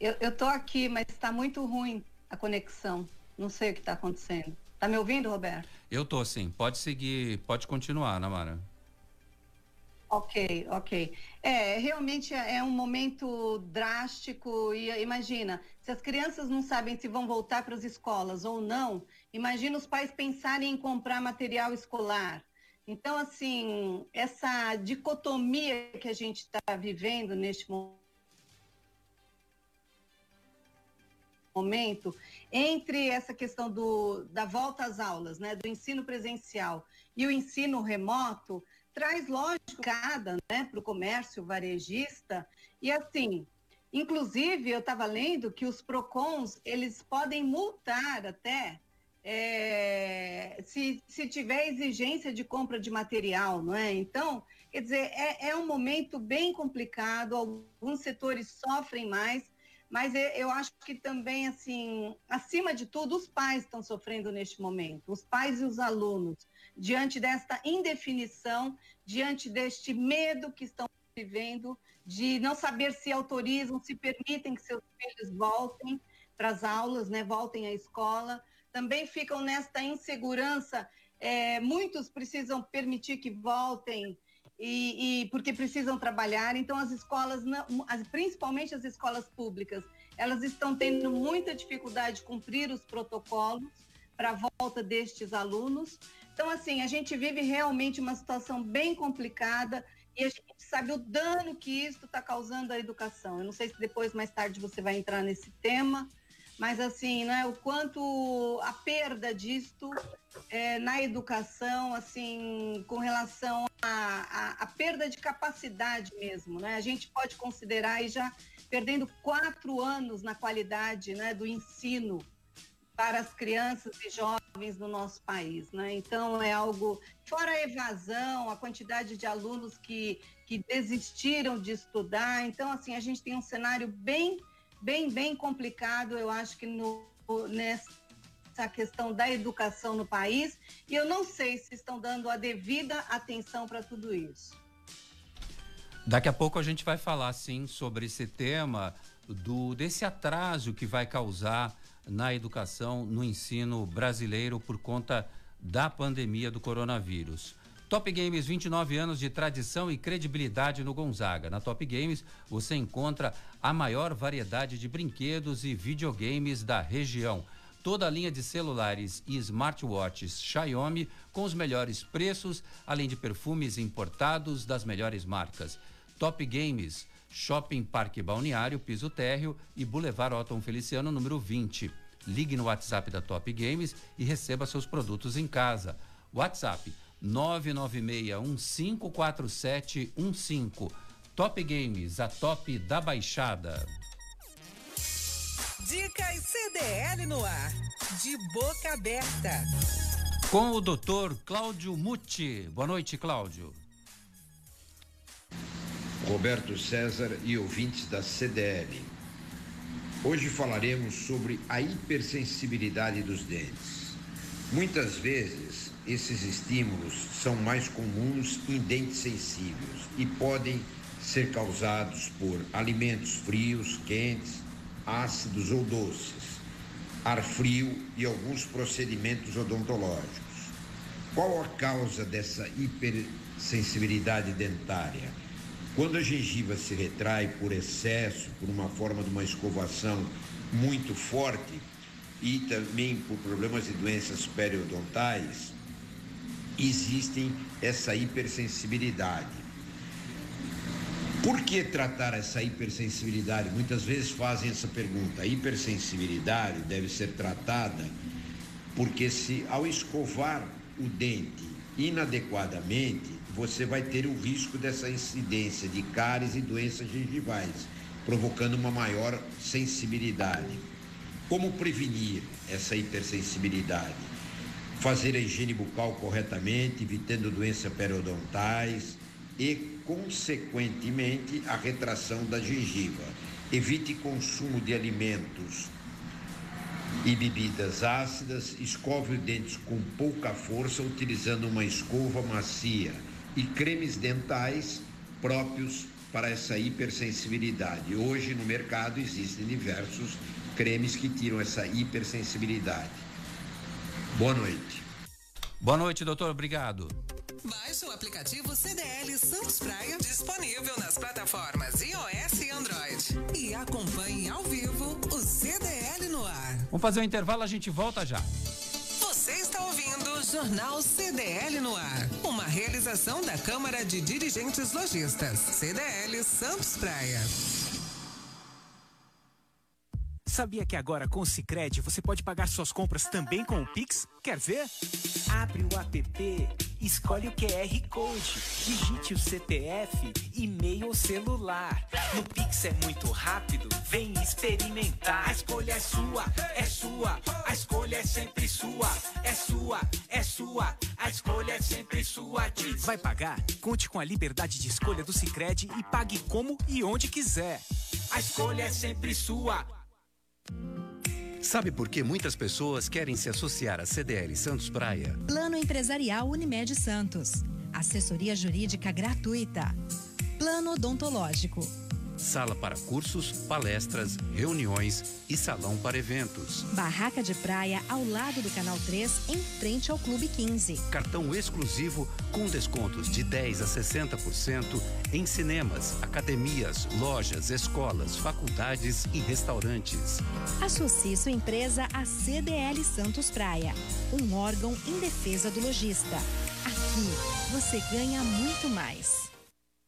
eu, eu, tô aqui, mas está muito ruim a conexão. Não sei o que está acontecendo. Tá me ouvindo, Roberto? Eu tô sim. Pode seguir, pode continuar, Ana Mara. Ok, ok. É, realmente é, é um momento drástico e imagina, se as crianças não sabem se vão voltar para as escolas ou não, imagina os pais pensarem em comprar material escolar. Então, assim, essa dicotomia que a gente está vivendo neste momento entre essa questão do, da volta às aulas, né, do ensino presencial e o ensino remoto, traz, lógico, cada né, para o comércio varejista. E assim, inclusive, eu estava lendo que os PROCONs, eles podem multar até é, se, se tiver exigência de compra de material, não é? Então, quer dizer, é, é um momento bem complicado, alguns setores sofrem mais, mas eu acho que também, assim, acima de tudo, os pais estão sofrendo neste momento, os pais e os alunos diante desta indefinição, diante deste medo que estão vivendo, de não saber se autorizam, se permitem que seus filhos voltem para as aulas, né, voltem à escola. Também ficam nesta insegurança. É, muitos precisam permitir que voltem e, e, porque precisam trabalhar. Então, as escolas, as, principalmente as escolas públicas, elas estão tendo muita dificuldade de cumprir os protocolos para a volta destes alunos. Então, assim, a gente vive realmente uma situação bem complicada e a gente sabe o dano que isso está causando à educação. Eu não sei se depois, mais tarde, você vai entrar nesse tema, mas assim, né, o quanto a perda disto é, na educação, assim, com relação à perda de capacidade mesmo, né? A gente pode considerar aí já perdendo quatro anos na qualidade né, do ensino para as crianças e jovens no nosso país, né? Então é algo fora a evasão, a quantidade de alunos que, que desistiram de estudar. Então assim a gente tem um cenário bem, bem, bem complicado. Eu acho que no nessa questão da educação no país e eu não sei se estão dando a devida atenção para tudo isso. Daqui a pouco a gente vai falar sim sobre esse tema do desse atraso que vai causar na educação, no ensino brasileiro por conta da pandemia do coronavírus. Top Games, 29 anos de tradição e credibilidade no Gonzaga. Na Top Games, você encontra a maior variedade de brinquedos e videogames da região. Toda a linha de celulares e smartwatches Xiaomi com os melhores preços, além de perfumes importados das melhores marcas. Top Games, Shopping Parque Balneário, Piso Térreo e Boulevard Otton Feliciano, número 20. Ligue no WhatsApp da Top Games e receba seus produtos em casa. WhatsApp 996154715. Top Games, a top da Baixada. Dicas CDL no ar, de boca aberta. Com o doutor Cláudio Muti. Boa noite, Cláudio. Roberto César e ouvintes da CDL. Hoje falaremos sobre a hipersensibilidade dos dentes. Muitas vezes, esses estímulos são mais comuns em dentes sensíveis e podem ser causados por alimentos frios, quentes, ácidos ou doces, ar frio e alguns procedimentos odontológicos. Qual a causa dessa hipersensibilidade dentária? Quando a gengiva se retrai por excesso, por uma forma de uma escovação muito forte e também por problemas de doenças periodontais, existem essa hipersensibilidade. Por que tratar essa hipersensibilidade? Muitas vezes fazem essa pergunta. A hipersensibilidade deve ser tratada porque se ao escovar o dente inadequadamente, você vai ter o risco dessa incidência de cáries e doenças gengivais, provocando uma maior sensibilidade. Como prevenir essa hipersensibilidade? Fazer a higiene bucal corretamente, evitando doenças periodontais e, consequentemente, a retração da gengiva. Evite consumo de alimentos e bebidas ácidas, escove os dentes com pouca força utilizando uma escova macia e cremes dentais próprios para essa hipersensibilidade. Hoje no mercado existem diversos cremes que tiram essa hipersensibilidade. Boa noite. Boa noite, doutor. Obrigado. Baixe o aplicativo CDL Santos Praia, disponível nas plataformas iOS e Android. E acompanhe ao vivo o CDL no ar. Vamos fazer um intervalo, a gente volta já. Você está Jornal CDL no ar. Uma realização da Câmara de Dirigentes Lojistas. CDL Santos Praia. Sabia que agora com o Cicred você pode pagar suas compras também com o Pix? Quer ver? Abre o app, escolhe o QR Code, digite o CPF, e-mail ou celular. No Pix é muito rápido, vem experimentar. A escolha é sua, é sua, a escolha é sempre sua, é sua, é sua, a escolha é sempre sua. Diz. Vai pagar? Conte com a liberdade de escolha do Cicred e pague como e onde quiser. A escolha é sempre sua. Sabe por que muitas pessoas querem se associar à CDL Santos Praia? Plano Empresarial Unimed Santos. Assessoria Jurídica gratuita. Plano Odontológico. Sala para cursos, palestras, reuniões e salão para eventos. Barraca de praia ao lado do Canal 3, em frente ao Clube 15. Cartão exclusivo com descontos de 10 a 60% em cinemas, academias, lojas, escolas, faculdades e restaurantes. Associe sua empresa à CDL Santos Praia, um órgão em defesa do lojista. Aqui você ganha muito mais.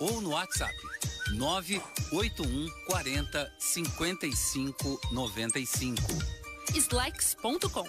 ou no WhatsApp 981 40 55 95. Slex.com.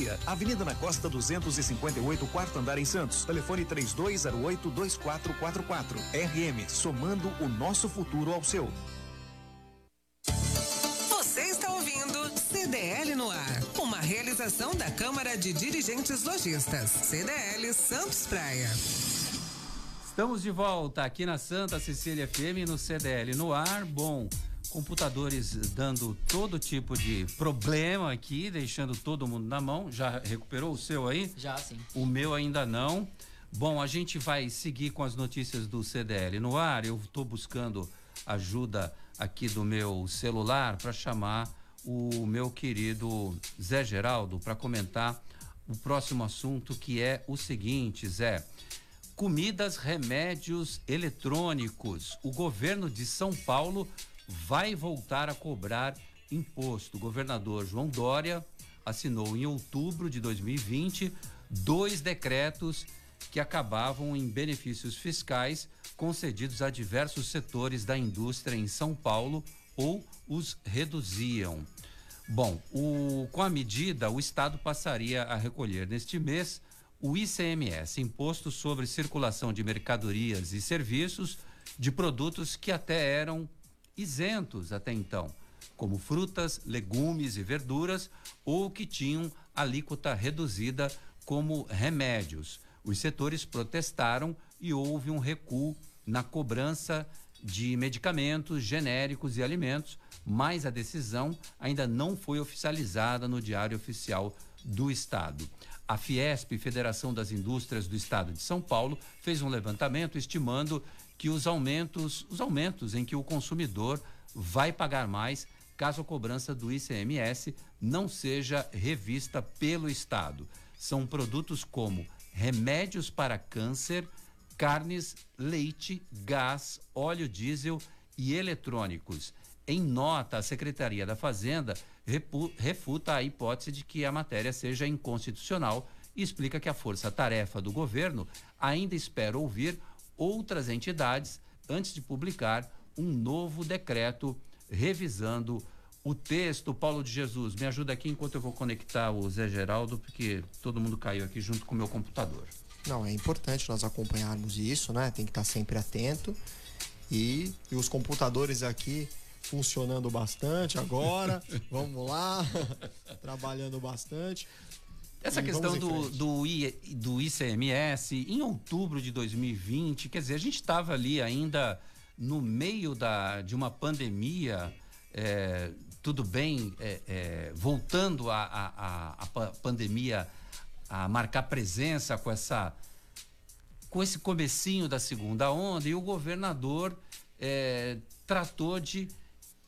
Avenida na Costa 258, quarto andar em Santos. Telefone 3208-2444. RM, somando o nosso futuro ao seu. Você está ouvindo CDL no ar, uma realização da Câmara de Dirigentes Lojistas. CDL Santos Praia. Estamos de volta aqui na Santa Cecília FM no CDL no ar. Bom, computadores dando todo tipo de problema aqui, deixando todo mundo na mão. Já recuperou o seu aí? Já, sim. O meu ainda não. Bom, a gente vai seguir com as notícias do CDL no ar. Eu estou buscando ajuda aqui do meu celular para chamar o meu querido Zé Geraldo para comentar o próximo assunto que é o seguinte, Zé. Comidas, remédios eletrônicos. O governo de São Paulo vai voltar a cobrar imposto. O governador João Dória assinou em outubro de 2020 dois decretos que acabavam em benefícios fiscais concedidos a diversos setores da indústria em São Paulo ou os reduziam. Bom, o, com a medida, o Estado passaria a recolher neste mês o ICMS, Imposto sobre Circulação de Mercadorias e Serviços, de produtos que até eram isentos até então, como frutas, legumes e verduras, ou que tinham alíquota reduzida, como remédios. Os setores protestaram e houve um recuo na cobrança de medicamentos genéricos e alimentos, mas a decisão ainda não foi oficializada no Diário Oficial do Estado. A Fiesp, Federação das Indústrias do Estado de São Paulo, fez um levantamento estimando que os aumentos, os aumentos em que o consumidor vai pagar mais caso a cobrança do ICMS não seja revista pelo Estado. São produtos como remédios para câncer, carnes, leite, gás, óleo diesel e eletrônicos. Em nota, a Secretaria da Fazenda refuta a hipótese de que a matéria seja inconstitucional e explica que a força-tarefa do governo ainda espera ouvir outras entidades antes de publicar um novo decreto revisando o texto. Paulo de Jesus, me ajuda aqui enquanto eu vou conectar o Zé Geraldo, porque todo mundo caiu aqui junto com o meu computador. Não, é importante nós acompanharmos isso, né? Tem que estar sempre atento. E, e os computadores aqui funcionando bastante agora. Vamos lá, trabalhando bastante. Essa e questão do, do, I, do ICMS, em outubro de 2020, quer dizer, a gente estava ali ainda no meio da, de uma pandemia, é, tudo bem, é, é, voltando a, a, a, a, pandemia a marcar presença com essa com esse comecinho da segunda onda e o governador é, tratou de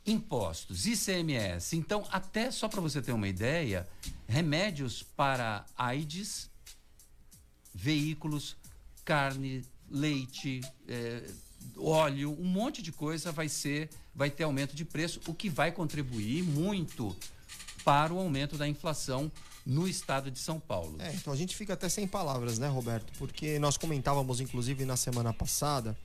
impostos, ICMS. Então, até só para você ter uma ideia, remédios para AIDS, veículos, carne, leite, é, óleo, um monte de coisa vai ser, vai ter aumento de preço, o que vai contribuir muito para o aumento da inflação no estado de São Paulo. É, então a gente fica até sem palavras, né, Roberto? Porque nós comentávamos, inclusive, na semana passada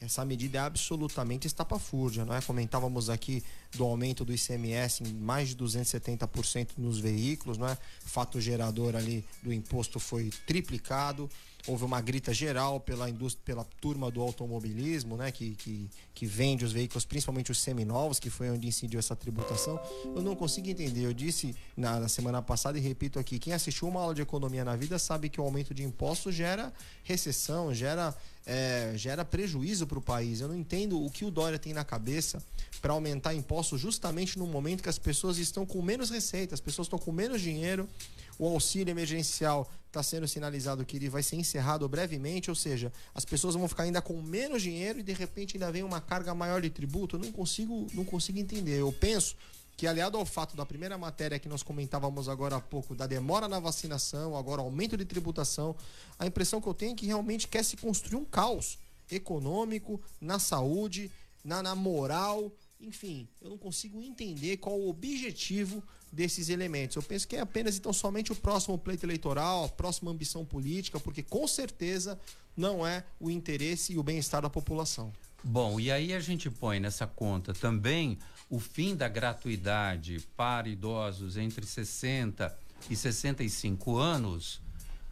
essa medida é absolutamente estapafúrdia, não é? Comentávamos aqui do aumento do ICMS em mais de 270% nos veículos, não é? Fato gerador ali do imposto foi triplicado houve uma grita geral pela indústria, pela turma do automobilismo, né, que, que, que vende os veículos, principalmente os seminovos, que foi onde incidiu essa tributação. Eu não consigo entender. Eu disse na, na semana passada e repito aqui: quem assistiu uma aula de economia na vida sabe que o aumento de impostos gera recessão, gera, é, gera prejuízo para o país. Eu não entendo o que o Dória tem na cabeça para aumentar impostos justamente no momento que as pessoas estão com menos receita, as pessoas estão com menos dinheiro o auxílio emergencial está sendo sinalizado que ele vai ser encerrado brevemente, ou seja, as pessoas vão ficar ainda com menos dinheiro e de repente ainda vem uma carga maior de tributo. Eu não consigo, não consigo entender. Eu penso que aliado ao fato da primeira matéria que nós comentávamos agora há pouco, da demora na vacinação, agora aumento de tributação, a impressão que eu tenho é que realmente quer se construir um caos econômico, na saúde, na, na moral, enfim, eu não consigo entender qual o objetivo desses elementos. Eu penso que é apenas então somente o próximo pleito eleitoral, a próxima ambição política, porque com certeza não é o interesse e o bem-estar da população. Bom, e aí a gente põe nessa conta também o fim da gratuidade para idosos entre 60 e 65 anos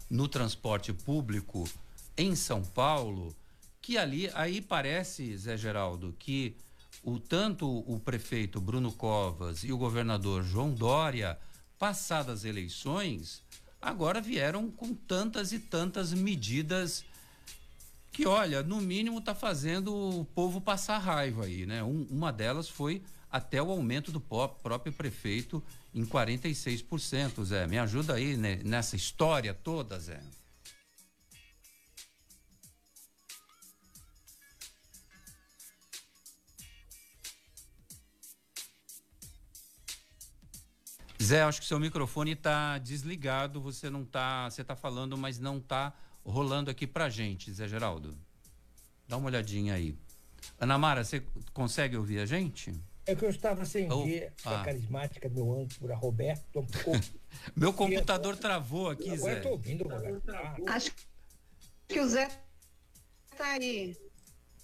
no transporte público em São Paulo, que ali aí parece, Zé Geraldo, que o tanto o prefeito Bruno Covas e o governador João Dória, passadas as eleições, agora vieram com tantas e tantas medidas que, olha, no mínimo está fazendo o povo passar raiva aí, né? Um, uma delas foi até o aumento do próprio prefeito em 46%, Zé. Me ajuda aí nessa história toda, Zé. Zé, acho que seu microfone está desligado, você não tá, você está falando, mas não está rolando aqui pra gente, Zé Geraldo. Dá uma olhadinha aí. Ana Mara, você consegue ouvir a gente? É que eu estava sem oh, ver ah. a carismática do meu âncora, Roberto. meu computador travou aqui, Agora Zé. Agora eu tô ouvindo, Roberto. Ah. Acho que o Zé tá aí.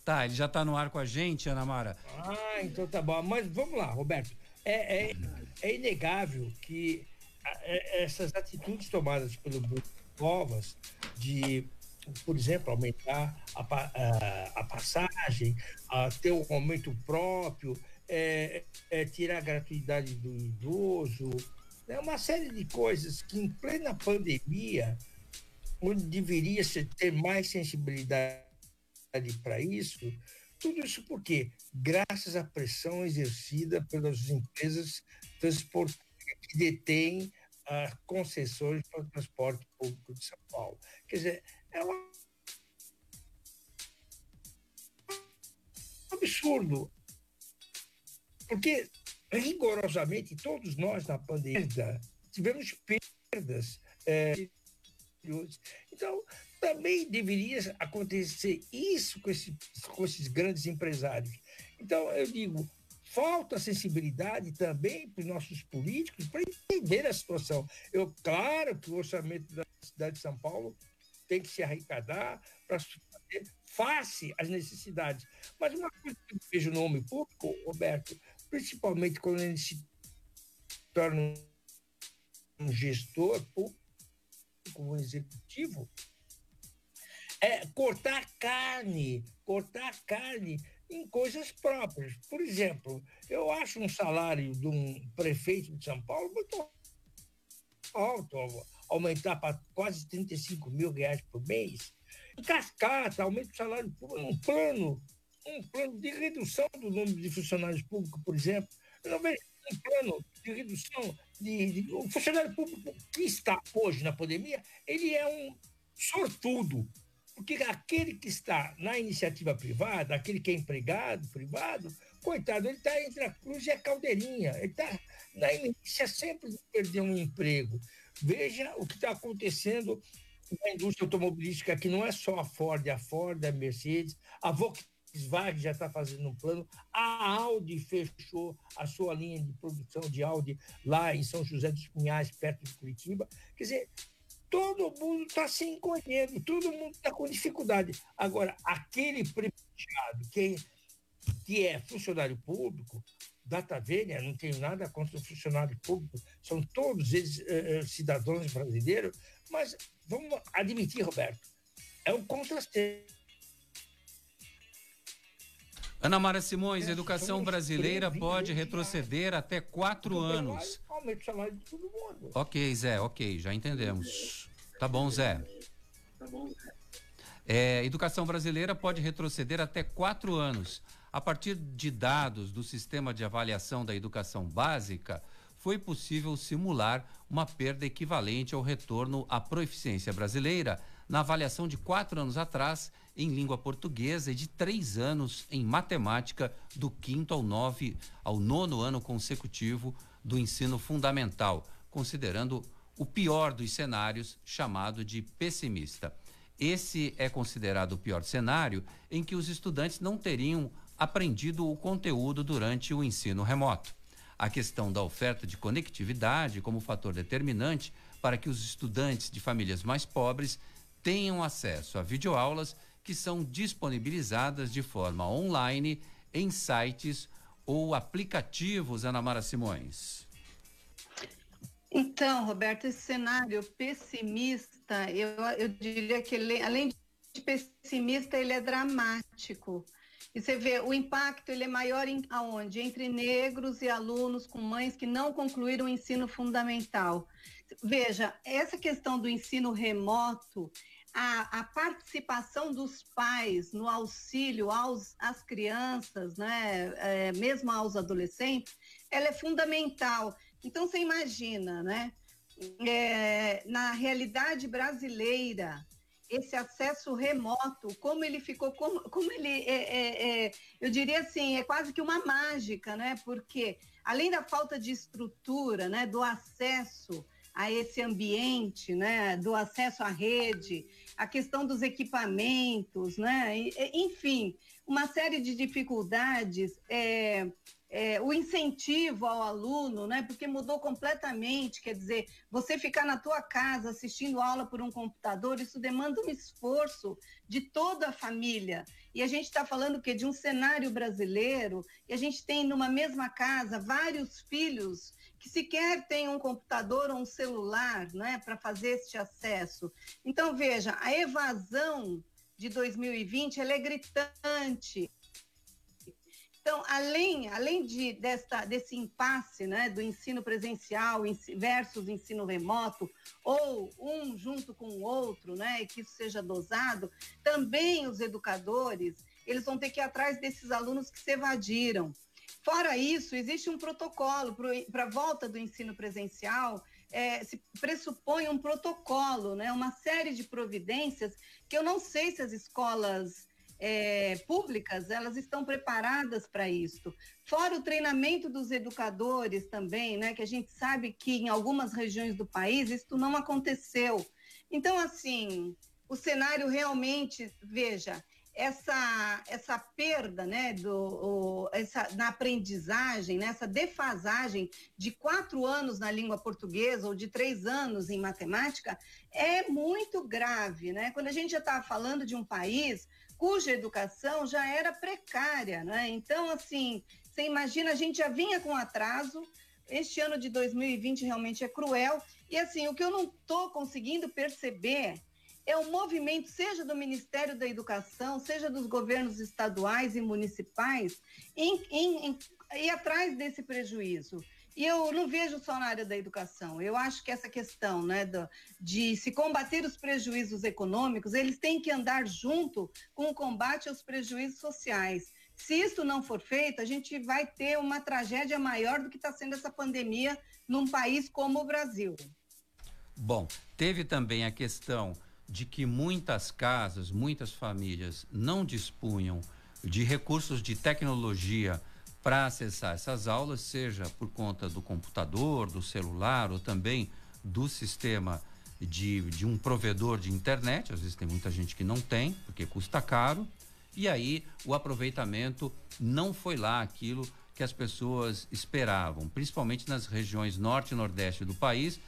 Tá, ele já tá no ar com a gente, Ana Mara. Ah, então tá bom. Mas vamos lá, Roberto. É, é, é inegável que é, essas atitudes tomadas pelo Bruno Covas de, por exemplo, aumentar a, a, a passagem, a ter um aumento próprio, é, é, tirar a gratuidade do idoso, é uma série de coisas que em plena pandemia, onde deveria ter mais sensibilidade para isso, tudo isso porque, graças à pressão exercida pelas empresas que detêm as concessões para o transporte público de São Paulo. Quer dizer, é um absurdo. Porque, rigorosamente, todos nós na pandemia tivemos perdas. É, então, também deveria acontecer isso com, esse, com esses grandes empresários. Então, eu digo, falta sensibilidade também para os nossos políticos para entender a situação. Eu, claro que o orçamento da cidade de São Paulo tem que se arrecadar para fazer face às necessidades. Mas uma coisa que eu vejo no homem público, Roberto, principalmente quando ele se torna um gestor público, um executivo, é cortar carne, cortar carne em coisas próprias. Por exemplo, eu acho um salário de um prefeito de São Paulo muito alto, aumentar para quase 35 mil reais por mês. Em cascata, aumenta o salário público, um plano, um plano de redução do número de funcionários públicos, por exemplo. Eu não vejo um plano de redução de, de, o funcionário público que está hoje na pandemia, ele é um sortudo, porque aquele que está na iniciativa privada, aquele que é empregado privado, coitado, ele está entre a cruz e a caldeirinha. Ele está na inícia sempre de perder um emprego. Veja o que está acontecendo na indústria automobilística, que não é só a Ford, a Ford, a Mercedes, a Volkswagen já está fazendo um plano, a Audi fechou a sua linha de produção de Audi lá em São José dos Pinhais, perto de Curitiba. Quer dizer, todo mundo está se encolhendo, todo mundo está com dificuldade. Agora, aquele privilegiado que, que é funcionário público, data vênia, não tenho nada contra o funcionário público, são todos eles eh, cidadãos brasileiros, mas vamos admitir, Roberto, é um contrassenso. Ana Mara Simões, a educação brasileira pode retroceder até quatro anos. Aumenta o salário de todo mundo. Ok, Zé, ok, já entendemos. Tá bom, Zé. É, educação brasileira pode retroceder até quatro anos. A partir de dados do sistema de avaliação da educação básica, foi possível simular uma perda equivalente ao retorno à proficiência brasileira na avaliação de quatro anos atrás em língua portuguesa e de três anos em matemática do quinto ao nove ao nono ano consecutivo do ensino fundamental, considerando o pior dos cenários, chamado de pessimista. Esse é considerado o pior cenário em que os estudantes não teriam aprendido o conteúdo durante o ensino remoto. A questão da oferta de conectividade como fator determinante para que os estudantes de famílias mais pobres tenham acesso a videoaulas que são disponibilizadas de forma online em sites ou aplicativos, Ana Mara Simões. Então, Roberto, esse cenário pessimista, eu, eu diria que ele, além de pessimista, ele é dramático. E você vê, o impacto ele é maior em, aonde? Entre negros e alunos com mães que não concluíram o ensino fundamental. Veja, essa questão do ensino remoto, a, a, participação dos pais no auxílio aos, às crianças, né, é, mesmo aos adolescentes, ela é fundamental. Então, você imagina, né, é, na realidade brasileira, esse acesso remoto, como ele ficou, como, como ele, é, é, é, eu diria assim, é quase que uma mágica, né, porque além da falta de estrutura, né, do acesso a esse ambiente, né, do acesso à rede, a questão dos equipamentos, né, enfim, uma série de dificuldades. É, é, o incentivo ao aluno, né? Porque mudou completamente. Quer dizer, você ficar na tua casa assistindo aula por um computador, isso demanda um esforço de toda a família. E a gente está falando que de um cenário brasileiro, e a gente tem numa mesma casa vários filhos que sequer têm um computador ou um celular né, para fazer este acesso. Então, veja, a evasão de 2020 ela é gritante. Então, além, além de, desta, desse impasse né, do ensino presencial versus ensino remoto, ou um junto com o outro, né, que isso seja dosado, também os educadores eles vão ter que ir atrás desses alunos que se evadiram. Fora isso, existe um protocolo para a volta do ensino presencial, é, se pressupõe um protocolo, né, uma série de providências que eu não sei se as escolas é, públicas elas estão preparadas para isso. Fora o treinamento dos educadores também, né, que a gente sabe que em algumas regiões do país isso não aconteceu. Então, assim, o cenário realmente, veja, essa, essa perda né, do, o, essa, na aprendizagem, né, essa defasagem de quatro anos na língua portuguesa ou de três anos em matemática é muito grave. Né? Quando a gente já estava falando de um país cuja educação já era precária. Né? Então, assim, você imagina, a gente já vinha com atraso, este ano de 2020 realmente é cruel. E assim, o que eu não estou conseguindo perceber é o movimento, seja do Ministério da Educação, seja dos governos estaduais e municipais, em, em, em ir atrás desse prejuízo. E eu não vejo só na área da educação. Eu acho que essa questão né, do, de se combater os prejuízos econômicos, eles têm que andar junto com o combate aos prejuízos sociais. Se isso não for feito, a gente vai ter uma tragédia maior do que está sendo essa pandemia num país como o Brasil. Bom, teve também a questão de que muitas casas, muitas famílias não dispunham de recursos de tecnologia para acessar essas aulas, seja por conta do computador, do celular ou também do sistema de, de um provedor de internet. Às vezes tem muita gente que não tem, porque custa caro. E aí o aproveitamento não foi lá aquilo que as pessoas esperavam, principalmente nas regiões norte e nordeste do país,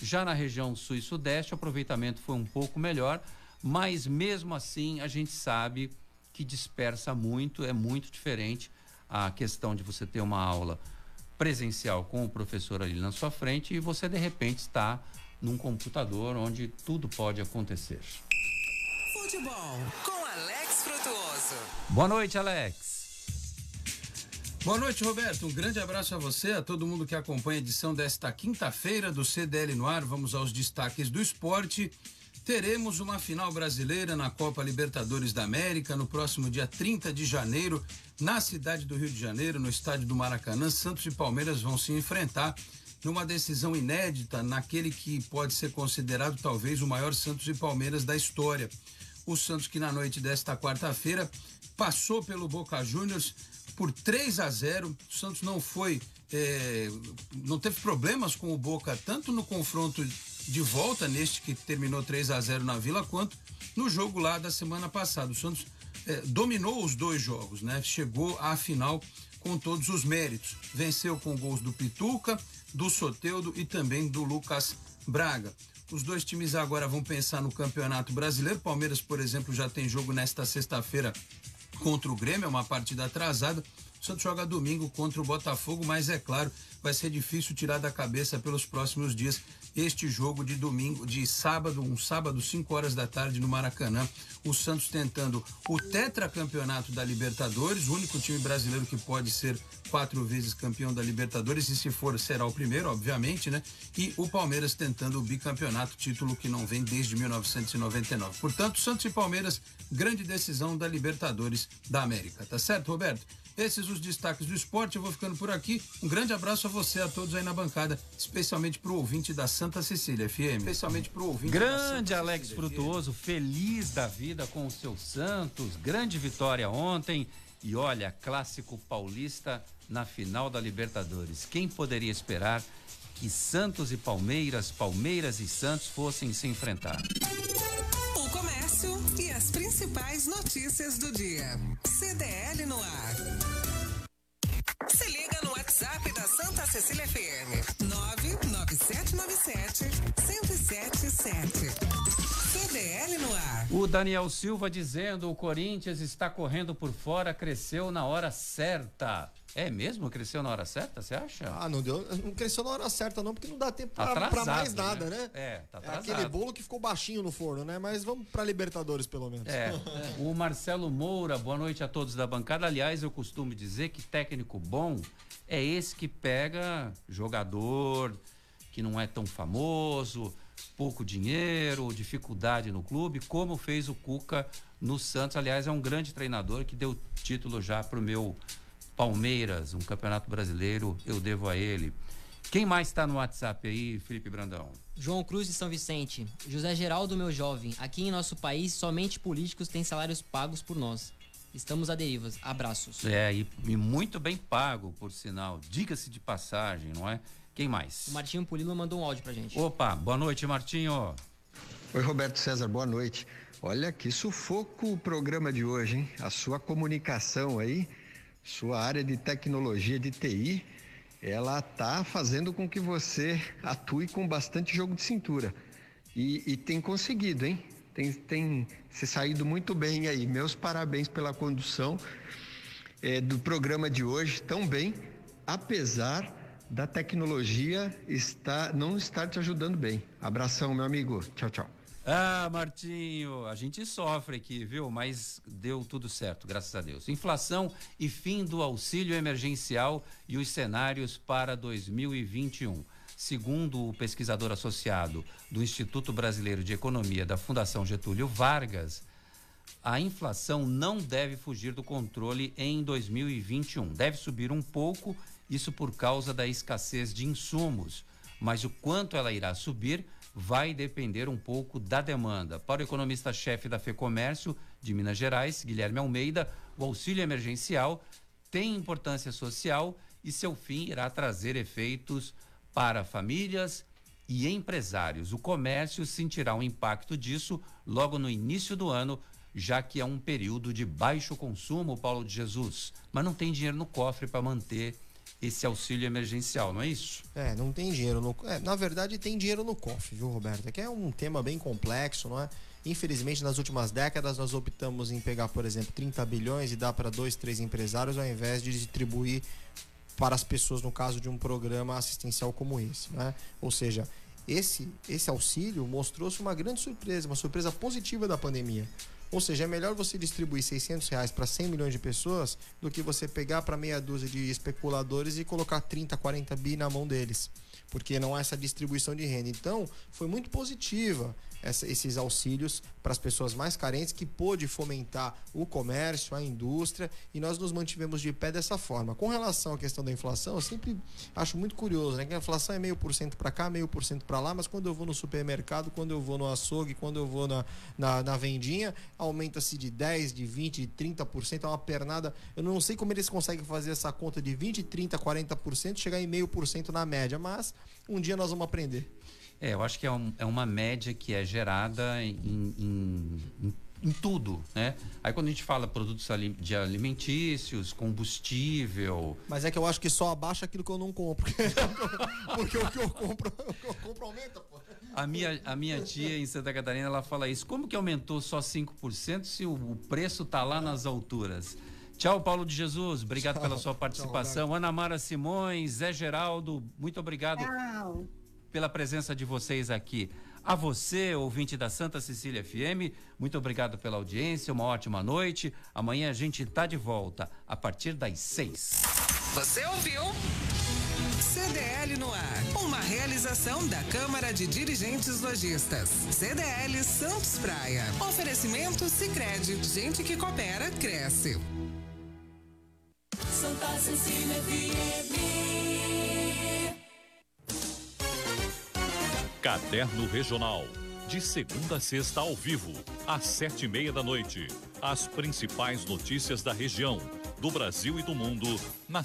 Já na região sul e sudeste, o aproveitamento foi um pouco melhor, mas mesmo assim a gente sabe que dispersa muito, é muito diferente a questão de você ter uma aula presencial com o professor ali na sua frente e você de repente está num computador onde tudo pode acontecer. Futebol com Alex Frutuoso. Boa noite, Alex. Boa noite, Roberto. Um grande abraço a você, a todo mundo que acompanha a edição desta quinta-feira do CDL no ar. Vamos aos destaques do esporte. Teremos uma final brasileira na Copa Libertadores da América no próximo dia 30 de janeiro, na cidade do Rio de Janeiro, no estádio do Maracanã. Santos e Palmeiras vão se enfrentar numa decisão inédita naquele que pode ser considerado talvez o maior Santos e Palmeiras da história. O Santos que na noite desta quarta-feira passou pelo Boca Juniors por 3 a 0. O Santos não foi, é, não teve problemas com o Boca tanto no confronto de volta neste que terminou 3 a 0 na Vila quanto no jogo lá da semana passada. O Santos é, dominou os dois jogos, né? Chegou à final com todos os méritos. Venceu com gols do Pituca, do Soteudo e também do Lucas Braga. Os dois times agora vão pensar no Campeonato Brasileiro. Palmeiras, por exemplo, já tem jogo nesta sexta-feira contra o Grêmio, é uma partida atrasada. Santos joga domingo contra o Botafogo, mas é claro, vai ser difícil tirar da cabeça pelos próximos dias este jogo de domingo, de sábado, um sábado, 5 horas da tarde no Maracanã. O Santos tentando o tetracampeonato da Libertadores, o único time brasileiro que pode ser quatro vezes campeão da Libertadores, e se for, será o primeiro, obviamente, né? E o Palmeiras tentando o bicampeonato, título que não vem desde 1999. Portanto, Santos e Palmeiras, grande decisão da Libertadores da América. Tá certo, Roberto? Esses os destaques do esporte. Eu vou ficando por aqui. Um grande abraço a você, a todos aí na bancada, especialmente para o ouvinte da Santa Cecília FM. Especialmente para o ouvinte Grande Alex Frutuoso, feliz da vida com o seu Santos. Grande vitória ontem. E olha, clássico paulista na final da Libertadores. Quem poderia esperar que Santos e Palmeiras, Palmeiras e Santos fossem se enfrentar? O comércio e as principais notícias do dia. CDL no ar. Se liga no WhatsApp da Santa Cecília FM. 99797 1077. CDL no ar. O Daniel Silva dizendo: o Corinthians está correndo por fora, cresceu na hora certa. É mesmo? Cresceu na hora certa, você acha? Ah, não deu. Não cresceu na hora certa, não, porque não dá tempo pra, Atrasado, pra mais né? nada, né? É, tá É atrasado. aquele bolo que ficou baixinho no forno, né? Mas vamos pra Libertadores, pelo menos. É. O Marcelo Moura, boa noite a todos da bancada. Aliás, eu costumo dizer que técnico bom é esse que pega jogador que não é tão famoso, pouco dinheiro, dificuldade no clube, como fez o Cuca no Santos. Aliás, é um grande treinador que deu título já pro meu Palmeiras, um campeonato brasileiro, eu devo a ele. Quem mais está no WhatsApp aí, Felipe Brandão? João Cruz de São Vicente. José Geraldo, meu jovem. Aqui em nosso país, somente políticos têm salários pagos por nós. Estamos a derivas. Abraços. É, e, e muito bem pago, por sinal. Diga-se de passagem, não é? Quem mais? O Martinho Pulilo mandou um áudio pra gente. Opa, boa noite, Martinho. Oi, Roberto César, boa noite. Olha que sufoco o programa de hoje, hein? A sua comunicação aí, sua área de tecnologia de TI, ela tá fazendo com que você atue com bastante jogo de cintura. E, e tem conseguido, hein? Tem, tem se saído muito bem aí. Meus parabéns pela condução eh, do programa de hoje, tão bem, apesar da tecnologia está, não estar te ajudando bem. Abração, meu amigo. Tchau, tchau. Ah, Martinho, a gente sofre aqui, viu? Mas deu tudo certo, graças a Deus. Inflação e fim do auxílio emergencial e os cenários para 2021. Segundo o pesquisador associado do Instituto Brasileiro de Economia da Fundação Getúlio Vargas, a inflação não deve fugir do controle em 2021. Deve subir um pouco, isso por causa da escassez de insumos. Mas o quanto ela irá subir vai depender um pouco da demanda. Para o economista-chefe da FEComércio de Minas Gerais, Guilherme Almeida, o auxílio emergencial tem importância social e seu fim irá trazer efeitos para famílias e empresários. O comércio sentirá o impacto disso logo no início do ano, já que é um período de baixo consumo, Paulo de Jesus, mas não tem dinheiro no cofre para manter esse auxílio emergencial, não é isso? É, não tem dinheiro no. É, na verdade, tem dinheiro no cofre, viu, Roberto? É que é um tema bem complexo, não é? Infelizmente, nas últimas décadas, nós optamos em pegar, por exemplo, 30 bilhões e dar para dois, três empresários, ao invés de distribuir para as pessoas no caso de um programa assistencial como esse, né? Ou seja, esse esse auxílio mostrou-se uma grande surpresa, uma surpresa positiva da pandemia. Ou seja, é melhor você distribuir 600 reais para 100 milhões de pessoas do que você pegar para meia dúzia de especuladores e colocar 30, 40 bi na mão deles. Porque não há essa distribuição de renda. Então, foi muito positiva essa, esses auxílios para as pessoas mais carentes, que pôde fomentar o comércio, a indústria, e nós nos mantivemos de pé dessa forma. Com relação à questão da inflação, eu sempre acho muito curioso, né? Que a inflação é meio por cento para cá, meio por cento para lá, mas quando eu vou no supermercado, quando eu vou no açougue, quando eu vou na, na, na vendinha, aumenta-se de 10, de 20, de 30%, é uma pernada. Eu não sei como eles conseguem fazer essa conta de 20, 30, 40%, chegar em meio por cento na média, mas um dia nós vamos aprender. É, eu acho que é, um, é uma média que é gerada em, em, em, em, tudo, né? Aí quando a gente fala produtos de alimentícios, combustível... Mas é que eu acho que só abaixa aquilo que eu não compro. Porque o que eu compro, o que eu compro aumenta, pô. A minha, a minha tia em Santa Catarina, ela fala isso. Como que aumentou só 5% se o, o preço tá lá nas alturas? Tchau, Paulo de Jesus. Obrigado tchau, pela sua participação. Tchau, Ana Mara Simões, Zé Geraldo, muito obrigado. Tchau pela presença de vocês aqui. A você, ouvinte da Santa Cecília FM, muito obrigado pela audiência, uma ótima noite. Amanhã a gente está de volta a partir das seis. Você ouviu? CDL no ar. Uma realização da Câmara de Dirigentes Lojistas. CDL Santos Praia. Oferecimento Sicredi. Gente que coopera, cresce. Santa Cecília FM. Caderno Regional. De segunda a sexta ao vivo, às sete e meia da noite. As principais notícias da região, do Brasil e do mundo, na